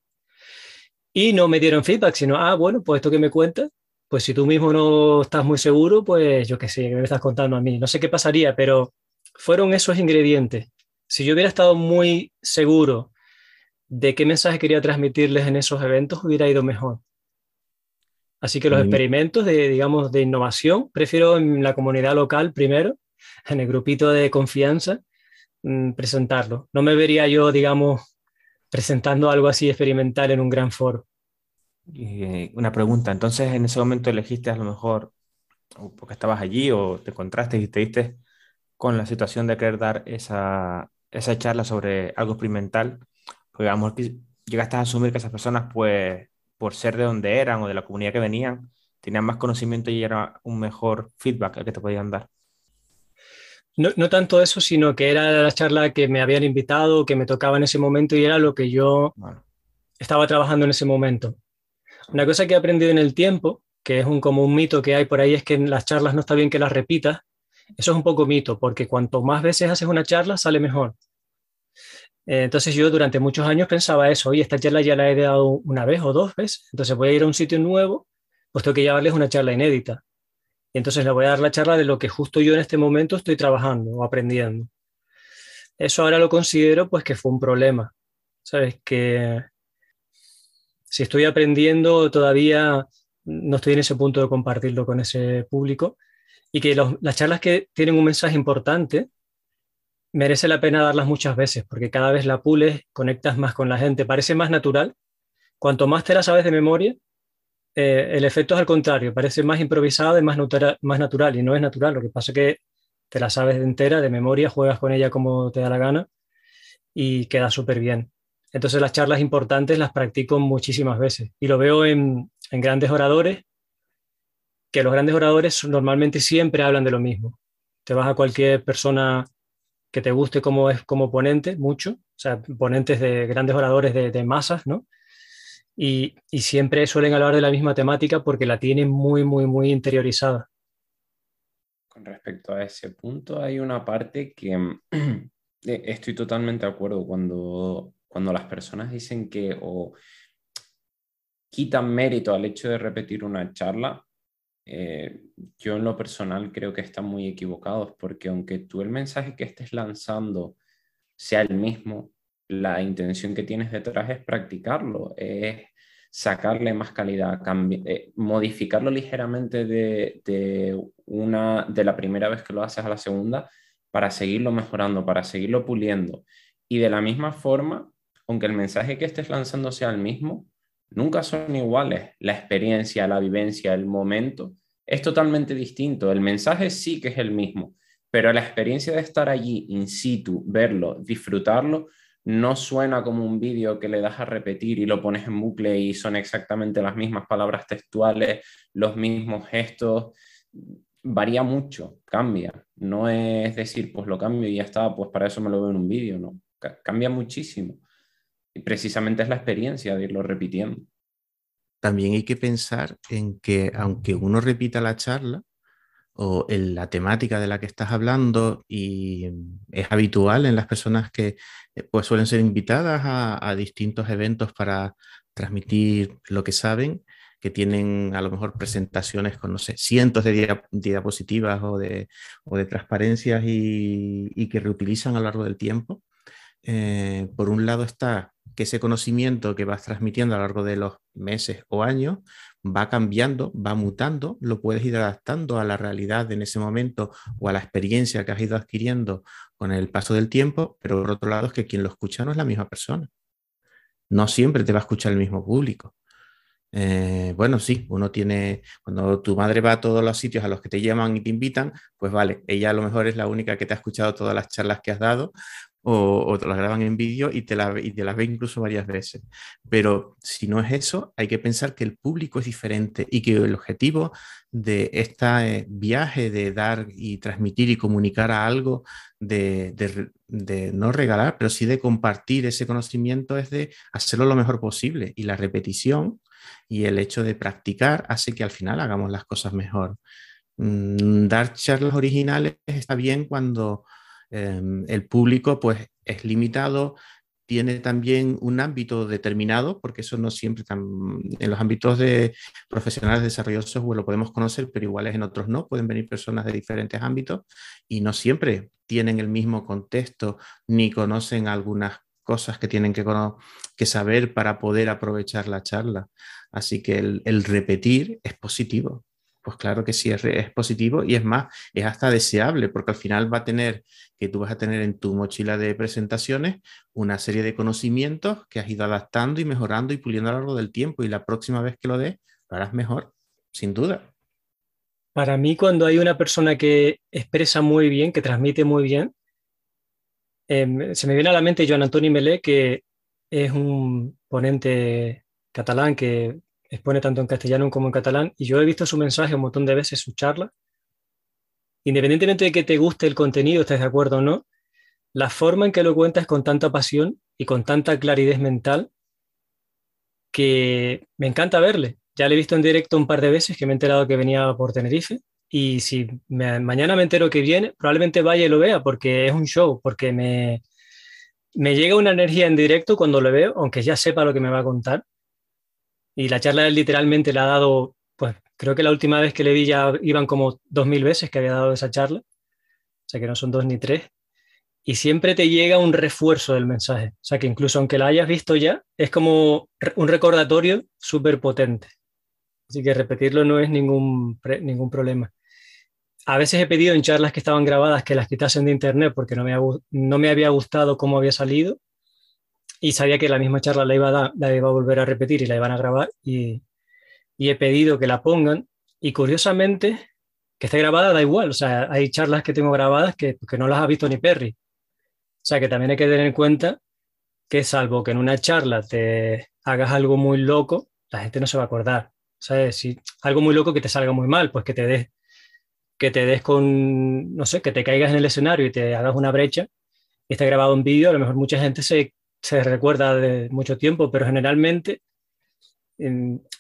Y no me dieron feedback, sino, ah, bueno, pues esto que me cuentas, pues si tú mismo no estás muy seguro, pues yo qué sé, ¿qué me estás contando a mí? No sé qué pasaría, pero fueron esos ingredientes. Si yo hubiera estado muy seguro de qué mensaje quería transmitirles en esos eventos hubiera ido mejor. Así que los experimentos de, digamos, de innovación, prefiero en la comunidad local primero, en el grupito de confianza, mmm, presentarlo. No me vería yo, digamos, presentando algo así experimental en un gran foro. Y una pregunta, entonces en ese momento elegiste a lo mejor porque estabas allí o te encontraste y te diste con la situación de querer dar esa, esa charla sobre algo experimental porque a lo mejor llegaste a asumir que esas personas, pues, por ser de donde eran o de la comunidad que venían, tenían más conocimiento y era un mejor feedback el que te podían dar. No, no, tanto eso, sino que era la charla que me habían invitado, que me tocaba en ese momento y era lo que yo bueno. estaba trabajando en ese momento. Una cosa que he aprendido en el tiempo, que es un, como un mito que hay por ahí, es que en las charlas no está bien que las repitas. Eso es un poco mito, porque cuanto más veces haces una charla, sale mejor. Eh, entonces yo durante muchos años pensaba eso, oye, esta charla ya la he dado una vez o dos veces, entonces voy a ir a un sitio nuevo, pues tengo que llevarles una charla inédita. Y entonces le voy a dar la charla de lo que justo yo en este momento estoy trabajando o aprendiendo. Eso ahora lo considero pues que fue un problema, ¿sabes? Que si estoy aprendiendo todavía no estoy en ese punto de compartirlo con ese público y que las charlas que tienen un mensaje importante merece la pena darlas muchas veces porque cada vez la pules, conectas más con la gente, parece más natural. Cuanto más te la sabes de memoria, eh, el efecto es al contrario, parece más improvisado y más, más natural y no es natural. Lo que pasa es que te la sabes de entera, de memoria, juegas con ella como te da la gana y queda súper bien. Entonces las charlas importantes las practico muchísimas veces y lo veo en, en grandes oradores, que los grandes oradores normalmente siempre hablan de lo mismo. Te vas a cualquier persona que te guste como es como ponente, mucho, o sea, ponentes de grandes oradores de, de masas, ¿no? Y, y, siempre suelen hablar de la misma temática porque la tienen muy, muy, muy interiorizada. Con respecto a ese punto, hay una parte que eh, estoy totalmente de acuerdo cuando, cuando las personas dicen que o quitan mérito al hecho de repetir una charla, eh, yo en lo personal creo que están muy equivocados porque aunque tú el mensaje que estés lanzando sea el mismo, la intención que tienes detrás es practicarlo, es sacarle más calidad, eh, modificarlo ligeramente de, de, una, de la primera vez que lo haces a la segunda para seguirlo mejorando, para seguirlo puliendo. Y de la misma forma, aunque el mensaje que estés lanzando sea el mismo, nunca son iguales. La experiencia, la vivencia, el momento es totalmente distinto. El mensaje sí que es el mismo, pero la experiencia de estar allí in situ, verlo, disfrutarlo, no suena como un vídeo que le das a repetir y lo pones en bucle y son exactamente las mismas palabras textuales, los mismos gestos. Varía mucho, cambia. No es decir, pues lo cambio y ya está, pues para eso me lo veo en un vídeo, no. Cambia muchísimo. Y precisamente es la experiencia de irlo repitiendo. También hay que pensar en que aunque uno repita la charla o en la temática de la que estás hablando y es habitual en las personas que eh, pues, suelen ser invitadas a, distintos eventos para transmitir lo que saben, que tienen a lo mejor presentaciones con, no sé, cientos de diapositivas o de, o de transparencias y, y, que reutilizan a lo largo del tiempo. Eh, por un lado está que ese conocimiento que vas transmitiendo a lo largo de los meses o años va cambiando, va mutando, lo puedes ir adaptando a la realidad en ese momento o a la experiencia que has ido adquiriendo con el paso del tiempo, pero por otro lado es que quien lo escucha no es la misma persona. No siempre te va a escuchar el mismo público. Eh, bueno, sí, uno tiene, cuando tu madre va a todos los sitios a los que te llaman y te invitan, pues vale, ella a lo mejor es la única que te ha escuchado todas las charlas que has dado o, te las graban en vídeo y, te la, y te las ve incluso varias veces. Pero si no es eso, hay que pensar que el público es diferente y que el objetivo de este viaje de dar y transmitir y comunicar a algo, de, de, de, no regalar, pero sí de compartir ese conocimiento, es de hacerlo lo mejor posible. Y la repetición y el hecho de practicar hace que al final hagamos las cosas mejor. Mm, dar charlas originales está bien cuando Em, el público pues es limitado, tiene también un ámbito determinado, porque eso no siempre tan, en los ámbitos de profesionales de desarrollo de software lo podemos conocer, pero iguales en otros no, pueden venir personas de diferentes ámbitos y no siempre tienen el mismo contexto ni conocen algunas cosas que tienen que, que saber para poder aprovechar la charla. Así que el repetir es positivo. Pues claro que sí, es, positivo y es más, es hasta deseable, porque al final va a tener, que tú vas a tener en tu mochila de presentaciones una serie de conocimientos que has ido adaptando y mejorando y puliendo a lo largo del tiempo y la próxima vez que lo des, lo harás mejor, sin duda. Para mí, cuando hay una persona que expresa muy bien, que transmite muy bien, em, se me viene a la mente Joan Antoni Melé, que es un ponente catalán que expone tanto en castellano como en catalán, y yo he visto su mensaje un montón de veces, su charla. Independientemente de que te guste el contenido, estés de acuerdo o no, la forma en que lo cuentas con tanta pasión y con tanta claridad mental que me encanta verle. Ya le he visto en directo un par de veces que me he enterado que venía por Tenerife y si mañana me entero que viene, probablemente vaya y lo vea porque es un show, porque me, me llega una energía en directo cuando lo veo, aunque ya sepa lo que me va a contar y la charla literalmente la ha dado, pues creo que la última vez que le vi ya iban como dos mil veces que había dado esa charla, o sea que no son dos ni tres. y siempre te llega un refuerzo del mensaje. O sea que incluso aunque la hayas visto ya, es como un recordatorio súper potente. Así que repetirlo no es ningún, ningún problema. A veces he pedido en charlas que estaban grabadas que las quitasen de internet porque no me, no me había gustado cómo había salido y sabía que la misma charla la iba a, la iba a volver a repetir y la iban a grabar y, he pedido que la pongan y curiosamente que esté grabada da igual, o sea, hay charlas que tengo grabadas que, que no las ha visto ni Perry, o sea que también hay que tener en cuenta que salvo que en una charla te hagas algo muy loco, la gente no se va a acordar. ¿Sabes? Si algo muy loco que te salga muy mal, pues que te des, que te des con, no sé, que te caigas en el escenario y te hagas una brecha y esté grabado en vídeo, a lo mejor mucha gente se, se recuerda de mucho tiempo, pero generalmente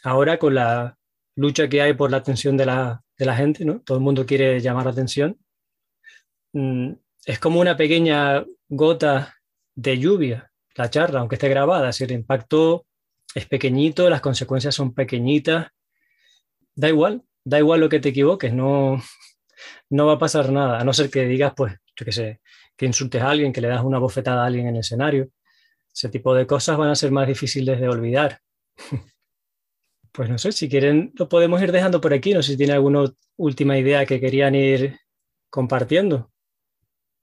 ahora con la lucha que hay por la atención de la, de la gente, ¿no? Todo el mundo quiere llamar la atención. Mm, es como una pequeña gota de lluvia, la charla, aunque esté grabada, si el impacto es pequeñito, las consecuencias son pequeñitas, da igual, da igual lo que te equivoques, no, no va a pasar nada, a no ser que digas, pues, yo qué sé, que insultes a alguien, que le das una bofetada a alguien en el escenario. Ese tipo de cosas van a ser más difíciles de olvidar. Pues no sé, si quieren lo podemos ir dejando por aquí, no sé si tiene alguna última idea que querían ir compartiendo.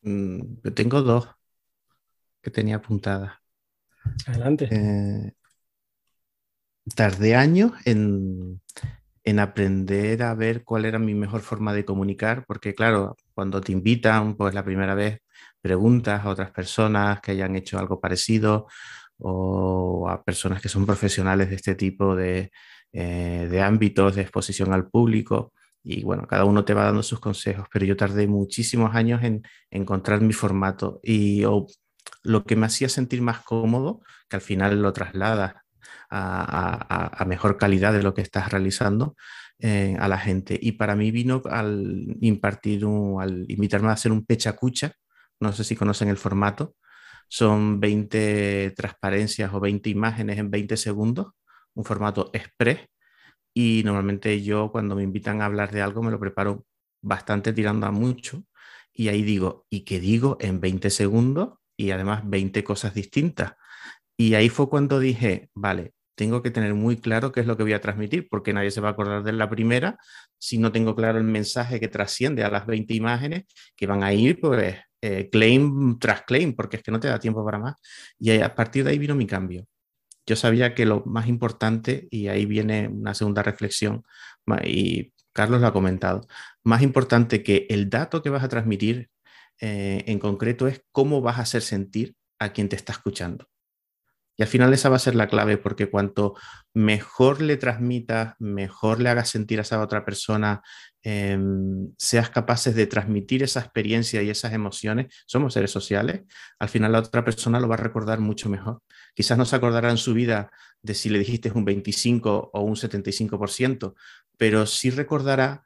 Mm, yo tengo dos que tenía apuntadas. Adelante. Eh, tardé años en, aprender a ver cuál era mi mejor forma de comunicar, porque claro, cuando te invitan, pues la primera vez preguntas a otras personas que hayan hecho algo parecido o a personas que son profesionales de este tipo de, eh, de ámbitos de exposición al público y bueno, cada uno te va dando sus consejos, pero yo tardé muchísimos años en encontrar mi formato y lo que me hacía sentir más cómodo, que al final lo trasladas a, mejor calidad de lo que estás realizando eh, a la gente. Y para mí vino al impartir, al invitarme a hacer un pechacucha, no sé si conocen el formato, son 20 transparencias o 20 imágenes en 20 segundos, un formato express y normalmente yo cuando me invitan a hablar de algo me lo preparo bastante tirando a mucho y ahí digo, ¿y qué digo en 20 segundos? Y además 20 cosas distintas. Y ahí fue cuando dije, vale, tengo que tener muy claro qué es lo que voy a transmitir, porque nadie se va a acordar de la primera si no tengo claro el mensaje que trasciende a las 20 imágenes que van a ir, pues, eh, claim tras claim, porque es que no te da tiempo para más. Y a partir de ahí vino mi cambio yo sabía que lo más importante, y ahí viene una segunda reflexión, y Carlos lo ha comentado, más importante que el dato que vas a transmitir eh, en concreto es cómo vas a hacer sentir a quien te está escuchando. Y al final esa va a ser la clave, porque cuanto mejor le transmitas, mejor le hagas sentir a esa otra persona, em, seas capaces de transmitir esa experiencia y esas emociones, somos seres sociales, al final la otra persona lo va a recordar mucho mejor. Quizás no se acordará en su vida de si le dijiste un 25 o un 75%, pero sí recordará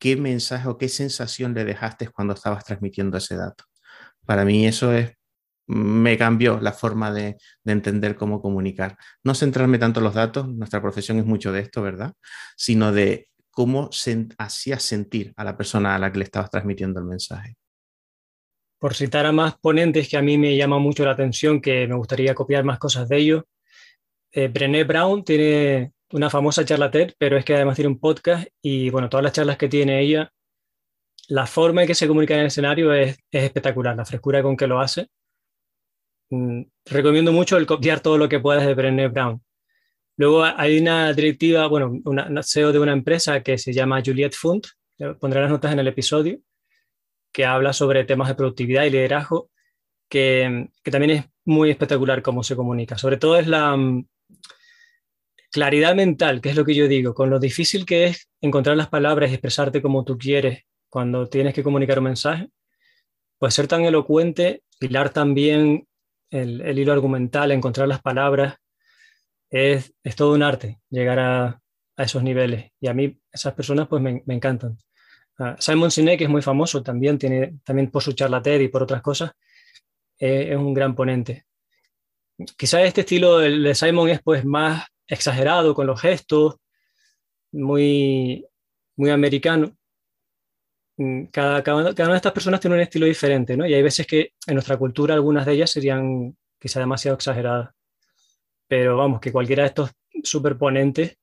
qué mensaje o qué sensación le dejaste cuando estabas transmitiendo ese dato. Para mí eso es me cambió la forma de, entender cómo comunicar. No centrarme tanto en los datos, nuestra profesión es mucho de esto, ¿verdad? Sino de cómo hacía sentir a la persona a la que le estabas transmitiendo el mensaje. Por citar a más ponentes que a mí me llama mucho la atención, que me gustaría copiar más cosas de ellos, eh, Brené Brown tiene una famosa charla TED, pero es que además tiene un podcast y bueno, todas las charlas que tiene ella, la forma en que se comunica en el escenario es, es espectacular, la frescura con que lo hace Mm, recomiendo mucho el copiar todo lo que puedas de Brené Brown. Luego hay una directiva, bueno, una, CEO de una empresa que se llama Juliette Fund, pondré las notas en el episodio, que habla sobre temas de productividad y liderazgo, que, que también es muy espectacular cómo se comunica. Sobre todo es la mm, claridad mental, que es lo que yo digo, con lo difícil que es encontrar las palabras y expresarte como tú quieres cuando tienes que comunicar un mensaje, pues ser tan elocuente, hilar también el, hilo argumental, encontrar las palabras, es, todo un arte llegar a, esos niveles. Y a mí esas personas pues me, encantan. Ah, Simon Sinek es muy famoso también, tiene, también por su charla y por otras cosas, eh, es un gran ponente. Quizás este estilo de Simon es pues más exagerado con los gestos, muy, muy americano, mm, cada, cada, una de estas personas tiene un estilo diferente, ¿no? Y hay veces que en nuestra cultura algunas de ellas serían quizá demasiado exageradas. Pero vamos, que cualquiera de estos superponentes,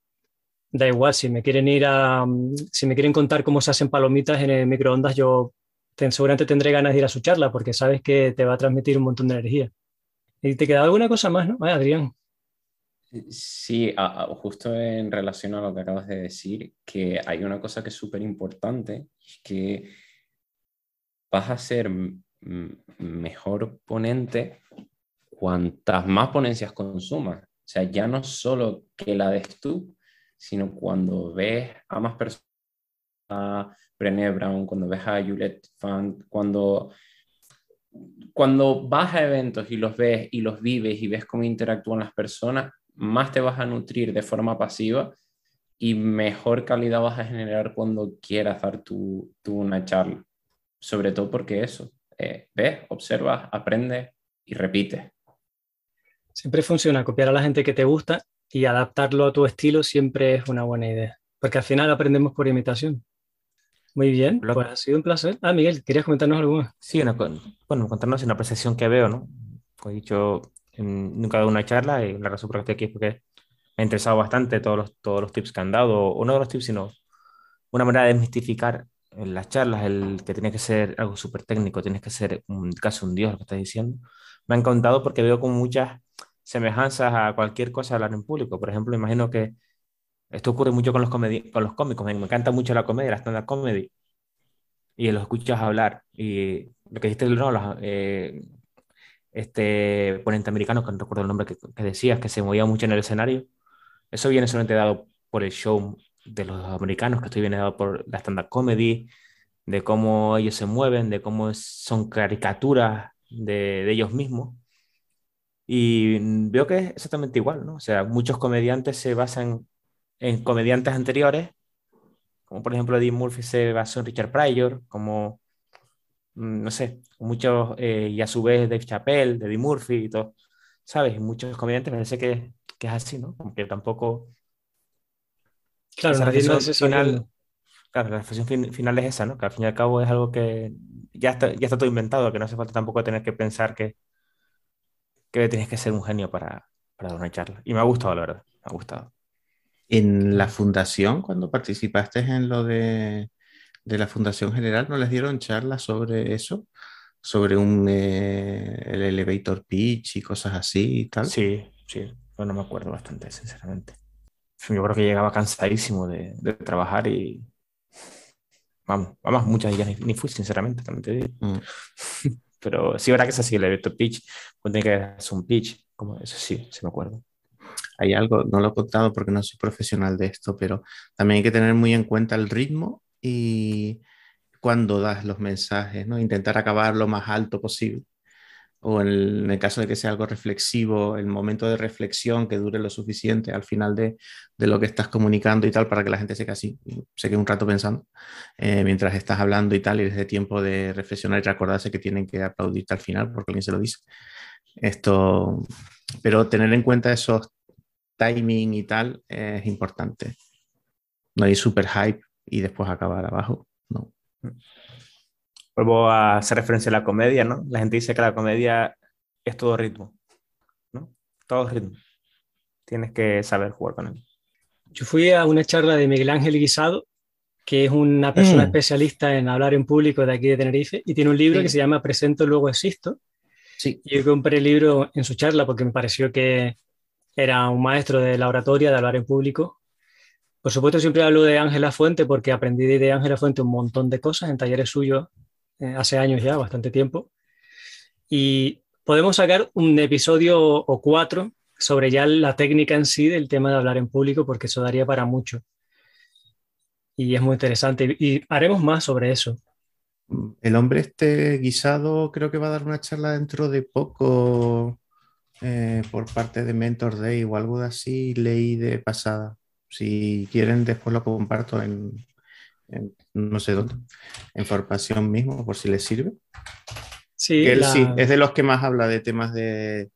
da igual, si me quieren ir a, mm, si me quieren contar cómo se hacen palomitas en el microondas, yo seguramente tendré ganas de ir a su charla porque sabes que te va a transmitir un montón de energía. ¿Y te queda alguna cosa más, no? Adrián. Sí, justo en relación a lo que acabas de decir, que hay una cosa que es súper importante, es que vas a ser mejor ponente cuantas más ponencias consumas. O sea, ya no solo que la des tú, sino cuando ves a más personas, a Brené Brown, cuando ves a Juliette Fund, cuando, cuando vas a eventos y los ves y los vives y ves cómo interactúan las personas, más te vas a nutrir de forma pasiva y mejor calidad vas a generar cuando quieras dar tu, una charla. Sobre todo porque eso, eh, ves, observas, aprendes y repites. Siempre funciona copiar a la gente que te gusta y adaptarlo a tu estilo siempre es una buena idea, porque al final aprendemos por imitación. Muy bien, pues ha sido un placer. Ah, Miguel, ¿querías comentarnos algo más? Sí, bueno, contarnos una apreciación que veo, ¿no? Como he dicho, nunca he dado una charla y la razón por la que estoy aquí es porque me ha interesado bastante todos los, todos los tips que han dado, o no de los tips, sino una manera de desmistificar en las charlas, el que tiene que ser algo súper técnico, tienes que ser un, casi un dios, lo que estás diciendo. Me ha encantado porque veo con muchas semejanzas a cualquier cosa hablar en público. Por ejemplo, imagino que esto ocurre mucho con los, con los cómicos. Me, encanta mucho la comedia, la stand-up comedy. Y los escuchas hablar. Y lo que dijiste, no, eh, este ponente americano, que no recuerdo el nombre que, decías, que se movía mucho en el escenario. Eso viene solamente dado por el show de los americanos, que esto viene dado por la stand-up comedy, de cómo ellos se mueven, de cómo son caricaturas de ellos mismos. Y veo que es exactamente igual, ¿no? O sea, muchos comediantes se basan en comediantes anteriores, como por ejemplo Eddie Murphy se basó en Richard Pryor, como Mm, no sé, muchos, eh, y a su vez Dave Chappelle, Eddie Murphy y todo, ¿sabes? muchos comediantes parece que, que es así, ¿no? Como que tampoco... Claro, la reflexión final, claro, la reflexión final es esa, ¿no? Que al fin y al cabo es algo que ya está, ya está todo inventado, que no hace falta tampoco tener que pensar que, que tienes que ser un genio para, para dar una charla. Y me ha gustado, la verdad, me ha gustado. En la fundación, cuando participaste en lo de de la Fundación General no les dieron charlas sobre eso, sobre un eh, el elevator pitch y cosas así y tal. Sí, sí, no, no me acuerdo bastante, sinceramente. Yo creo que llegaba cansadísimo de, de trabajar y vamos, vamos, muchas días ni, ni fui, sinceramente, también te digo. Mm. Pero sí, verdad que es así, el elevator pitch, tiene que hacer un pitch, como eso sí, sí me acuerdo. Hay algo, no lo he contado porque no soy profesional de esto, pero también hay que tener muy en cuenta el ritmo y cuando das los mensajes, ¿no? Intentar acabar lo más alto posible. O en el, caso de que sea algo reflexivo, el momento de reflexión que dure lo suficiente al final de, de lo que estás comunicando y tal, para que la gente se quede así, se quede un rato pensando eh, mientras estás hablando y tal, y les dé tiempo de reflexionar y recordarse que tienen que aplaudirte al final porque alguien se lo dice. Esto, pero tener en cuenta esos timing y tal es importante. No hay super hype y después acabar abajo. No. Vuelvo a hacer referencia a la comedia, ¿no? La gente dice que la comedia es todo ritmo, ¿no? Todo ritmo. Tienes que saber jugar con él. Yo fui a una charla de Miguel Ángel Guisado, que es una persona mm. especialista en hablar en público de aquí de Tenerife, y tiene un libro que se llama Presento, luego existo. Sí. Y yo compré el libro en su charla porque me pareció que era un maestro de la oratoria, de hablar en público, por supuesto, siempre hablo de Ángela Fuente porque aprendí de Ángela Fuente un montón de cosas en talleres suyos eh, hace años ya, bastante tiempo. Y podemos sacar un episodio o cuatro sobre ya la técnica en sí del tema de hablar en público porque eso daría para mucho. Y es muy interesante. Y haremos más sobre eso. El hombre este guisado creo que va a dar una charla dentro de poco eh, por parte de Mentor Day o algo de así, leí de pasada. Si quieren, después lo comparto en, no sé dónde, en formación mismo, por si les sirve. Sí, él sí, es de los que más habla de temas de,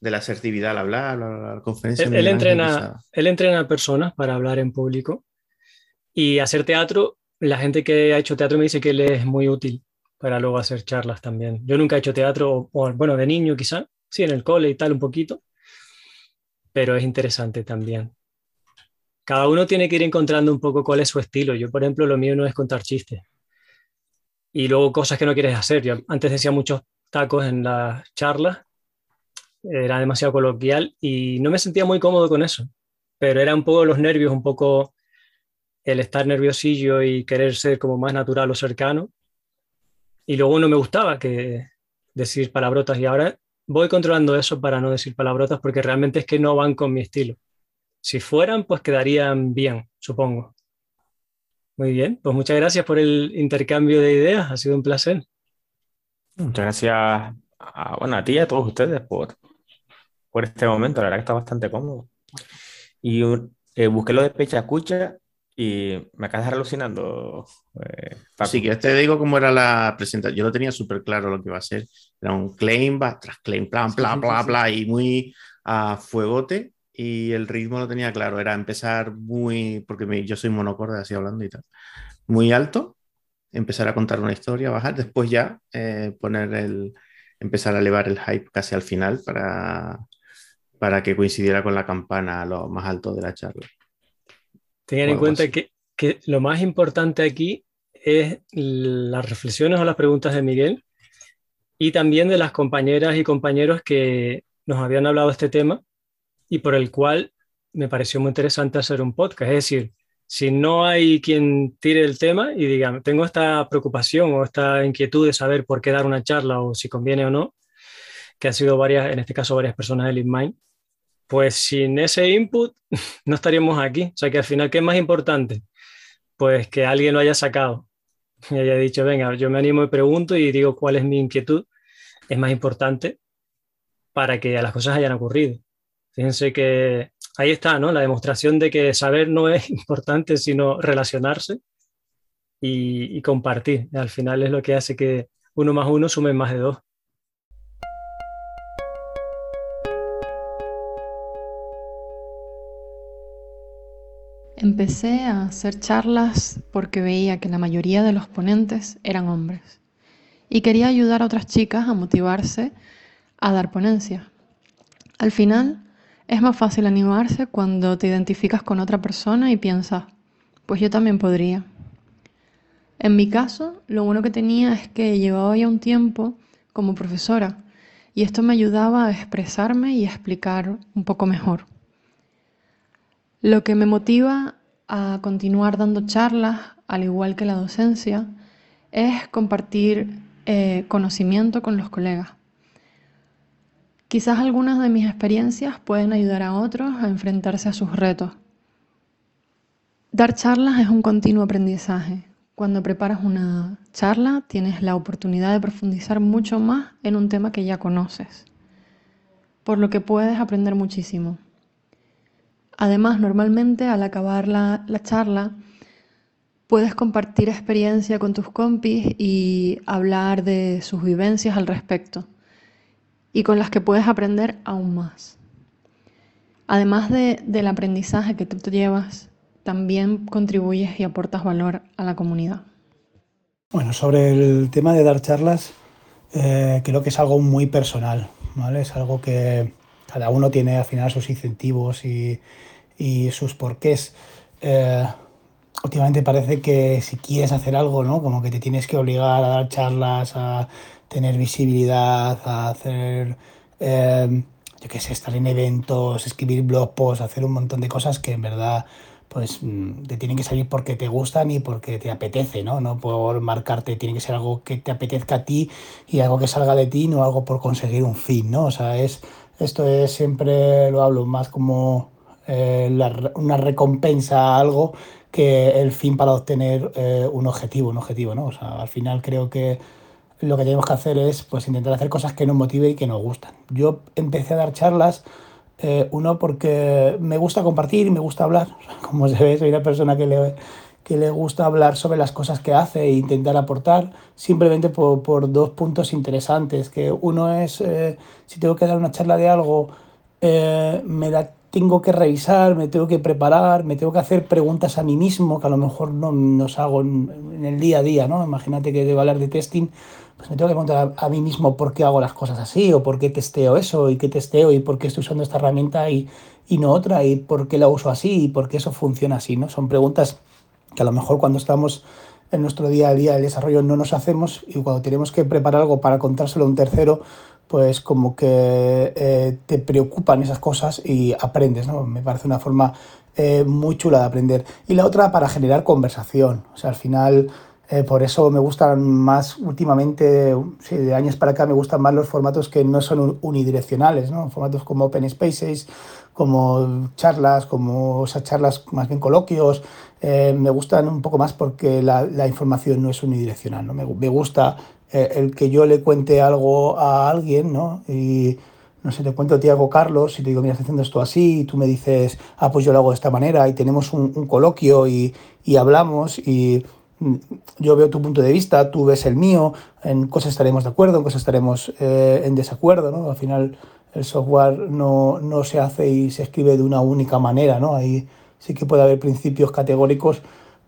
la asertividad al hablar, la, conferencia. Él, entrena, él entrena personas para hablar en público y hacer teatro la gente que ha hecho teatro me dice que le es muy útil para luego hacer charlas también. Yo nunca he hecho teatro, o, bueno, de niño quizá, sí, en el cole y tal un poquito, pero es interesante también. Cada uno tiene que ir encontrando un poco cuál es su estilo. Yo, por ejemplo, lo mío no es contar chistes. Y luego cosas que no quieres hacer. Yo antes decía muchos tacos en las charlas, era demasiado coloquial y no me sentía muy cómodo con eso, pero era un poco los nervios, un poco el estar nerviosillo y querer ser como más natural o cercano. Y luego no me gustaba que decir palabrotas y ahora voy controlando eso para no decir palabrotas porque realmente es que no van con mi estilo. Si fueran, pues quedarían bien, supongo. Muy bien, pues muchas gracias por el intercambio de ideas, ha sido un placer. Muchas gracias a, bueno, a ti y a todos ustedes por, por este momento, la verdad que está bastante cómodo. Y eh, busqué lo de Pecha Cucha y me acabas alucinando. Eh, sí, que te digo cómo era la presentación. Yo lo tenía súper claro lo que iba a ser. Era un claim, tras claim, plan, bla, bla, bla, y muy a fuegote. Y el ritmo lo tenía claro. Era empezar muy, porque yo soy monocorde así hablando y tal, muy alto. Empezar a contar una historia, bajar, después ya eh, poner el, empezar a elevar el hype casi al final para, para que coincidiera con la campana a lo más alto de la charla. Tengan en cuenta que, que, lo más importante aquí es las reflexiones o las preguntas de Miguel y también de las compañeras y compañeros que nos habían hablado de este tema y por el cual me pareció muy interesante hacer un podcast. Es decir, si no hay quien tire el tema y diga, tengo esta preocupación o esta inquietud de saber por qué dar una charla o si conviene o no, que han sido varias, en este caso varias personas del InMind, pues sin ese input no estaríamos aquí. O sea que al final, ¿qué es más importante? Pues que alguien lo haya sacado y haya dicho, venga, yo me animo y pregunto y digo cuál es mi inquietud. Es más importante para que las cosas hayan ocurrido. Fíjense que ahí está, ¿no? La demostración de que saber no es importante, sino relacionarse y, y compartir. Al final es lo que hace que uno más uno sume más de dos. Empecé a hacer charlas porque veía que la mayoría de los ponentes eran hombres y quería ayudar a otras chicas a motivarse a dar ponencias. Al final, es más fácil animarse cuando te identificas con otra persona y piensas, pues yo también podría. En mi caso, lo bueno que tenía es que llevaba ya un tiempo como profesora y esto me ayudaba a expresarme y a explicar un poco mejor. Lo que me motiva a continuar dando charlas, al igual que la docencia, es compartir eh, conocimiento con los colegas. Quizás algunas de mis experiencias pueden ayudar a otros a enfrentarse a sus retos. Dar charlas es un continuo aprendizaje. Cuando preparas una charla tienes la oportunidad de profundizar mucho más en un tema que ya conoces, por lo que puedes aprender muchísimo. Además, normalmente al acabar la, charla, puedes compartir experiencia con tus compis y hablar de sus vivencias al respecto y con las que puedes aprender aún más. Además del aprendizaje que tú te llevas, también contribuyes y aportas valor a la comunidad. Bueno, sobre el tema de dar charlas, eh, creo que es algo muy personal, ¿vale? Es algo que cada uno tiene al final sus incentivos y, sus porqués. Eh, últimamente parece que si quieres hacer algo, ¿no? Como que te tienes que obligar a dar charlas, a tener visibilidad, hacer, eh, yo qué sé, estar en eventos, escribir blog posts, hacer un montón de cosas que en verdad pues mm, te tienen que salir porque te gustan y porque te apetece, ¿no? No por marcarte, tiene que ser algo que te apetezca a ti y algo que salga de ti, no algo por conseguir un fin, ¿no? O sea, es esto es siempre, lo hablo más como eh, una recompensa a algo que el fin para obtener eh, un objetivo, un objetivo, ¿no? O sea, al final creo que lo que tenemos que hacer es pues intentar hacer cosas que nos motiven y que nos gustan. Yo empecé a dar charlas, eh, uno porque me gusta compartir y me gusta hablar. Como se ve, soy una persona que le, que le gusta hablar sobre las cosas que hace e intentar aportar, simplemente por, por dos puntos interesantes, que uno es, eh, si tengo que dar una charla de algo, eh, me da tengo que revisar, me tengo que preparar, me tengo que hacer preguntas a mí mismo que a lo mejor no nos hago en, el día a día, ¿no? Imagínate que debo hablar de testing, pues me tengo que preguntar a, mí mismo por qué hago las cosas así, o por qué testeo eso, y qué testeo, y por qué estoy usando esta herramienta y, y no otra, y por qué la uso así, y por qué eso funciona así, ¿no? Son preguntas que a lo mejor cuando estamos en nuestro día a día de desarrollo no nos hacemos y cuando tenemos que preparar algo para contárselo a un tercero, pues como que eh, te preocupan esas cosas y aprendes, ¿no? Me parece una forma eh, muy chula de aprender. Y la otra para generar conversación, o sea, al final... Eh, por eso me gustan más últimamente, sí, de años para acá, me gustan más los formatos que no son unidireccionales, ¿no? Formatos como Open Spaces, como charlas, como esas charlas más bien coloquios, me gustan un poco más porque la, información no es unidireccional, ¿no? Me, me gusta eh, el que yo le cuente algo a alguien, ¿no? Y no sé, te cuento ti algo, Carlos, y te digo, mira, estoy haciendo esto así, y tú me dices, ah, pues yo lo hago de esta manera, y tenemos un, coloquio y, y, hablamos, y yo veo tu punto de vista, tú ves el mío, en cosas estaremos de acuerdo, en cosas estaremos eh, en desacuerdo, ¿no? Al final el software no, no, se hace y se escribe de una única manera, ¿no? Ahí sí que puede haber principios categóricos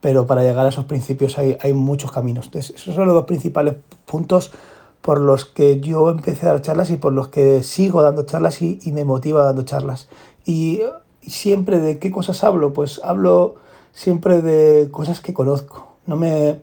pero para llegar a esos principios hay, hay muchos caminos. Entonces, esos son los dos principales puntos por los que yo empecé a dar charlas y por los que sigo dando charlas y, y me motiva dando charlas. Y, siempre de qué cosas hablo, pues hablo siempre de cosas que conozco. No me,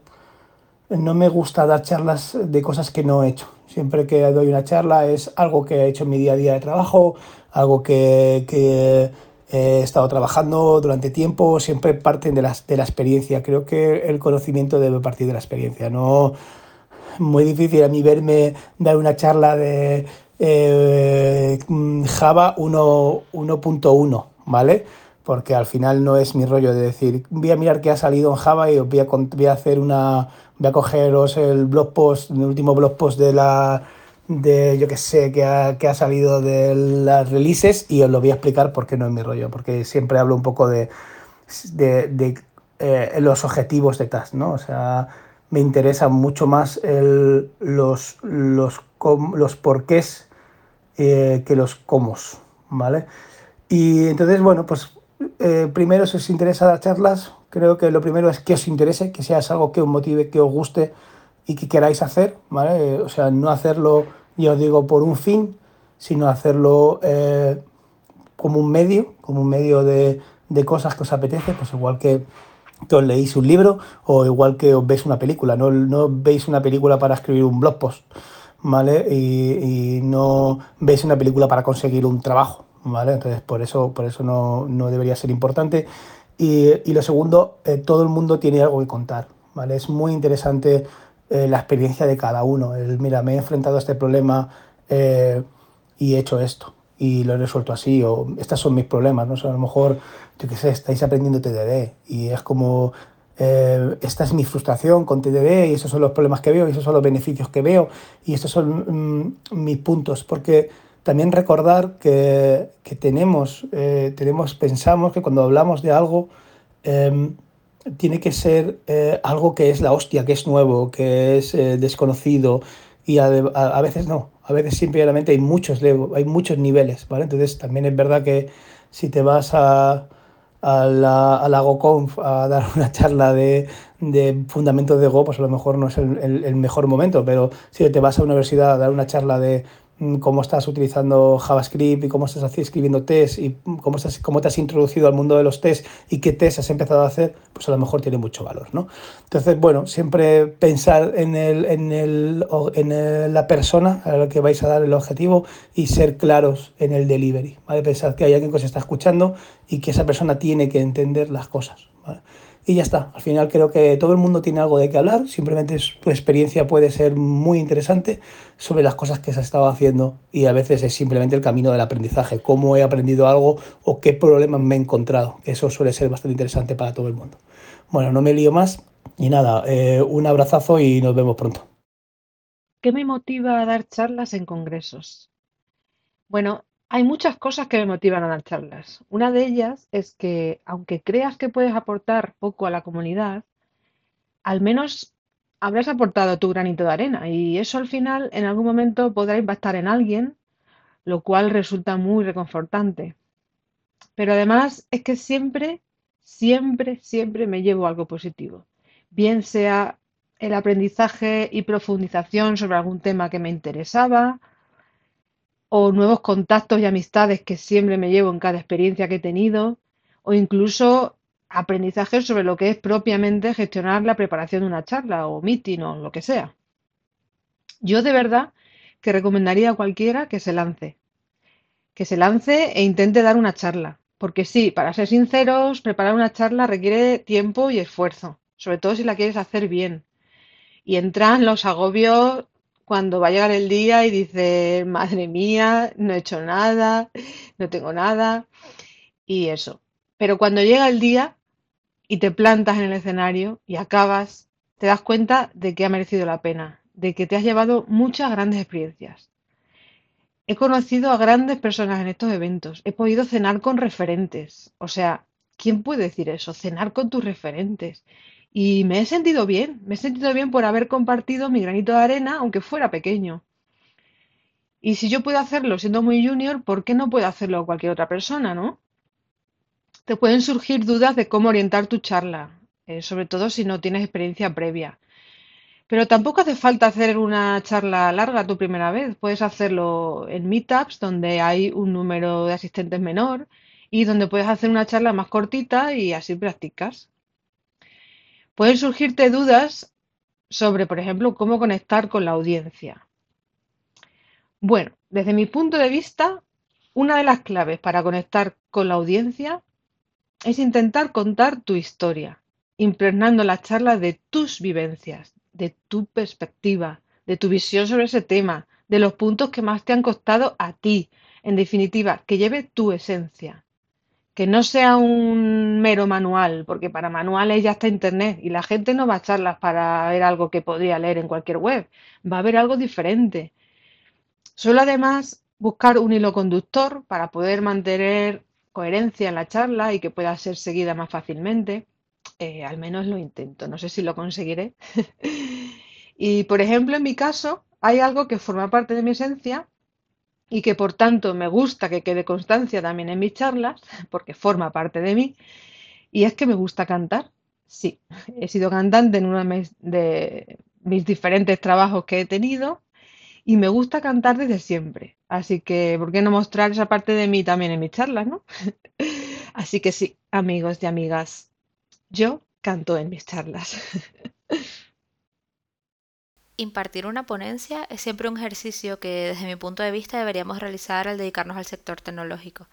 no me gusta dar charlas de cosas que no he hecho. Siempre que doy una charla es algo que he hecho en mi día a día de trabajo, algo que, que he estado trabajando durante tiempo, siempre parten de la, de la experiencia. Creo que el conocimiento debe partir de la experiencia. No muy difícil a mí verme dar una charla de eh, Java 1.1, ¿vale? Porque al final no es mi rollo de decir, voy a mirar qué ha salido en Java y voy a, voy a hacer una, voy a cogeros el blog post, el último blog post de la de, yo que sé, que ha, que ha, salido de las releases y os lo voy a explicar por qué no es mi rollo, porque siempre hablo un poco de, de, de eh, los objetivos detrás, ¿no? O sea, me interesa mucho más el, los, los, los porqués eh, que los cómo, ¿vale? Y entonces, bueno, pues eh, primero si os interesa dar charlas, creo que lo primero es que os interese, que sea algo que os motive, que os guste y que queráis hacer, ¿vale? O sea, no hacerlo yo digo por un fin, sino hacerlo eh, como un medio, como un medio de, de, cosas que os apetece, pues igual que, que os leéis un libro o igual que os veis una película, no, no veis una película para escribir un blog post, ¿vale? Y, y no veis una película para conseguir un trabajo, ¿vale? Entonces por eso, por eso no, no debería ser importante. Y, y lo segundo, eh, todo el mundo tiene algo que contar, ¿vale? Es muy interesante eh, la experiencia de cada uno. El, mira, me he enfrentado a este problema eh, y he hecho esto y lo he resuelto así, o estos son mis problemas, ¿no? a lo mejor, yo qué sé, estáis aprendiendo TDD y es como, eh, esta es mi frustración con TDD y esos son los problemas que veo y esos son los beneficios que veo y estos son mm, mis puntos, porque también recordar que, que tenemos, tenemos, pensamos que cuando hablamos de algo, em, tiene que ser eh, algo que es la hostia, que es nuevo, que es eh, desconocido y a, a, veces no, a veces simplemente hay muchos, hay muchos niveles, ¿vale? Entonces también es verdad que si te vas a, la, a GoConf a dar una charla de, de, fundamentos de Go, pues a lo mejor no es el, el, mejor momento, pero si te vas a una universidad a dar una charla de cómo estás utilizando JavaScript y cómo estás escribiendo test y cómo, estás, cómo te has introducido al mundo de los test y qué test has empezado a hacer, pues a lo mejor tiene mucho valor, ¿no? Entonces, bueno, siempre pensar en, el, en, el, en la persona a la que vais a dar el objetivo y ser claros en el delivery, ¿vale? Pensar que hay alguien que os está escuchando y que esa persona tiene que entender las cosas, ¿vale? Y ya está. Al final creo que todo el mundo tiene algo de qué hablar, simplemente tu experiencia puede ser muy interesante sobre las cosas que se ha estado haciendo y a veces es simplemente el camino del aprendizaje, cómo he aprendido algo o qué problemas me he encontrado. Eso suele ser bastante interesante para todo el mundo. Bueno, no me lío más y nada, eh, un abrazazo y nos vemos pronto. ¿Qué me motiva a dar charlas en congresos? Bueno, hay muchas cosas que me motivan a dar charlas. Una de ellas es que, aunque creas que puedes aportar poco a la comunidad, al menos habrás aportado tu granito de arena y eso al final en algún momento podrá impactar en alguien, lo cual resulta muy reconfortante. Pero además es que siempre, siempre, siempre me llevo algo positivo. Bien sea el aprendizaje y profundización sobre algún tema que me interesaba, o nuevos contactos y amistades que siempre me llevo en cada experiencia que he tenido, o incluso aprendizaje sobre lo que es propiamente gestionar la preparación de una charla o meeting o lo que sea. Yo de verdad que recomendaría a cualquiera que se lance, que se lance e intente dar una charla, porque sí, para ser sinceros, preparar una charla requiere tiempo y esfuerzo, sobre todo si la quieres hacer bien. Y entran los agobios cuando va a llegar el día y dices, madre mía, no he hecho nada, no tengo nada, y eso. Pero cuando llega el día, y te plantas en el escenario y acabas, te das cuenta de que ha merecido la pena, de que te has llevado muchas grandes experiencias. He conocido a grandes personas en estos eventos, he podido cenar con referentes, o sea, ¿quién puede decir eso? Cenar con tus referentes. Y me he sentido bien, me he sentido bien por haber compartido mi granito de arena, aunque fuera pequeño. Y si yo puedo hacerlo siendo muy junior, ¿por qué no puede hacerlo cualquier otra persona, no? te pueden surgir dudas de cómo orientar tu charla, eh, sobre todo si no tienes experiencia previa. Pero tampoco hace falta hacer una charla larga tu primera vez. Puedes hacerlo en meetups donde hay un número de asistentes menor y donde puedes hacer una charla más cortita y así practicas. Pueden surgirte dudas sobre, por ejemplo, cómo conectar con la audiencia. Bueno, desde mi punto de vista, una de las claves para conectar con la audiencia es intentar contar tu historia, impregnando la charla de tus vivencias, de tu perspectiva, de tu visión sobre ese tema, de los puntos que más te han costado a ti. En definitiva, que lleve tu esencia. Que no sea un mero manual, porque para manuales ya está Internet y la gente no va a charlas para ver algo que podría leer en cualquier web. Va a ver algo diferente. Solo además buscar un hilo conductor para poder mantener coherencia en la charla y que pueda ser seguida más fácilmente. Eh, al menos lo intento, no sé si lo conseguiré. y por ejemplo, en mi caso, hay algo que forma parte de mi esencia y que por tanto me gusta que quede constancia también en mis charlas, porque forma parte de mí, y es que me gusta cantar. Sí, he sido cantante en uno de mis diferentes trabajos que he tenido y me gusta cantar desde siempre. Así que, ¿por qué no mostrar esa parte de mí también en mis charlas, no? Así que sí, amigos y amigas, yo canto en mis charlas. Impartir una ponencia es siempre un ejercicio que desde mi punto de vista deberíamos realizar al dedicarnos al sector tecnológico.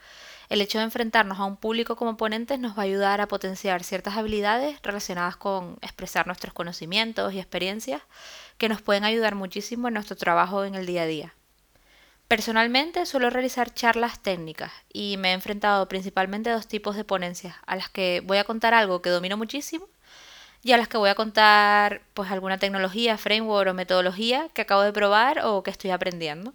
El hecho de enfrentarnos a un público como ponentes nos va a ayudar a potenciar ciertas habilidades relacionadas con expresar nuestros conocimientos y experiencias que nos pueden ayudar muchísimo en nuestro trabajo en el día a día. Personalmente suelo realizar charlas técnicas y me he enfrentado principalmente a dos tipos de ponencias, a las que voy a contar algo que domino muchísimo y a las que voy a contar pues alguna tecnología, framework o metodología que acabo de probar o que estoy aprendiendo.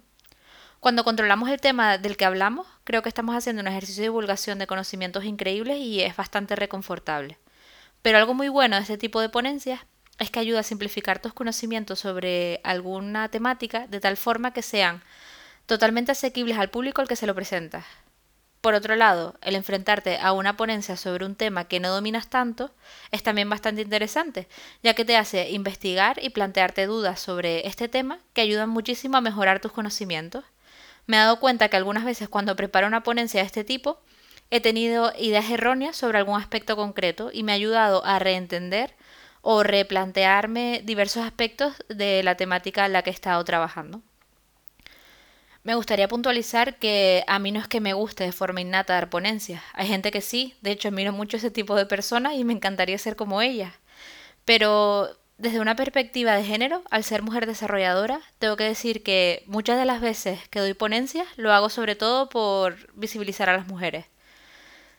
Cuando controlamos el tema del que hablamos, creo que estamos haciendo un ejercicio de divulgación de conocimientos increíbles y es bastante reconfortable. Pero algo muy bueno de este tipo de ponencias es que ayuda a simplificar tus conocimientos sobre alguna temática de tal forma que sean totalmente asequibles al público al que se lo presentas. Por otro lado, el enfrentarte a una ponencia sobre un tema que no dominas tanto es también bastante interesante, ya que te hace investigar y plantearte dudas sobre este tema que ayudan muchísimo a mejorar tus conocimientos me he dado cuenta que algunas veces cuando preparo una ponencia de este tipo, he tenido ideas erróneas sobre algún aspecto concreto y me ha ayudado a reentender o replantearme diversos aspectos de la temática en la que he estado trabajando. Me gustaría puntualizar que a mí no es que me guste de forma innata dar ponencias. Hay gente que sí, de hecho admiro mucho ese tipo de personas y me encantaría ser como ellas. Pero desde una perspectiva de género, al ser mujer desarrolladora, tengo que decir que muchas de las veces que doy ponencias lo hago sobre todo por visibilizar a las mujeres.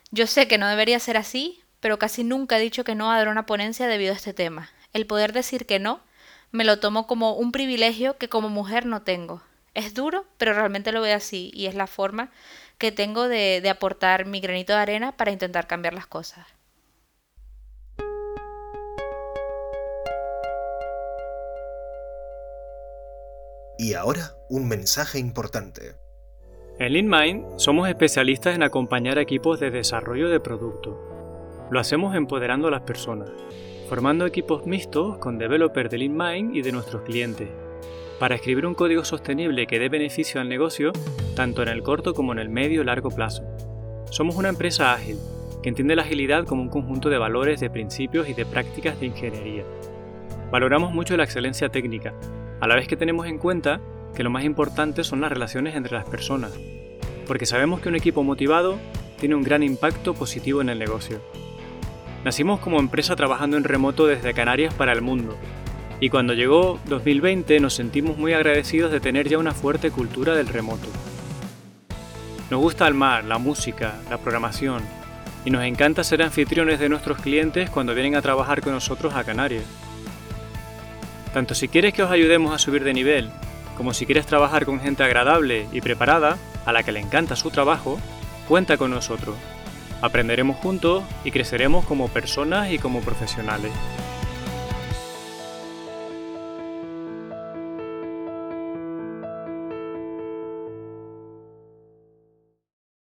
Yo sé que no debería ser así, pero casi nunca he dicho que no a dar una ponencia debido a este tema. El poder decir que no me lo tomo como un privilegio que como mujer no tengo. Es duro, pero realmente lo veo así y es la forma que tengo de, de aportar mi granito de arena para intentar cambiar las cosas. Y ahora un mensaje importante. En LeanMind somos especialistas en acompañar a equipos de desarrollo de producto. Lo hacemos empoderando a las personas, formando equipos mixtos con developers de LeanMind y de nuestros clientes, para escribir un código sostenible que dé beneficio al negocio tanto en el corto como en el medio y largo plazo. Somos una empresa ágil, que entiende la agilidad como un conjunto de valores, de principios y de prácticas de ingeniería. Valoramos mucho la excelencia técnica, a la vez que tenemos en cuenta que lo más importante son las relaciones entre las personas, porque sabemos que un equipo motivado tiene un gran impacto positivo en el negocio. Nacimos como empresa trabajando en remoto desde Canarias para el mundo, y cuando llegó 2020 nos sentimos muy agradecidos de tener ya una fuerte cultura del remoto. Nos gusta el mar, la música, la programación, y nos encanta ser anfitriones de nuestros clientes cuando vienen a trabajar con nosotros a Canarias. Tanto si quieres que os ayudemos a subir de nivel como si quieres trabajar con gente agradable y preparada, a la que le encanta su trabajo, cuenta con nosotros. Aprenderemos juntos y creceremos como personas y como profesionales.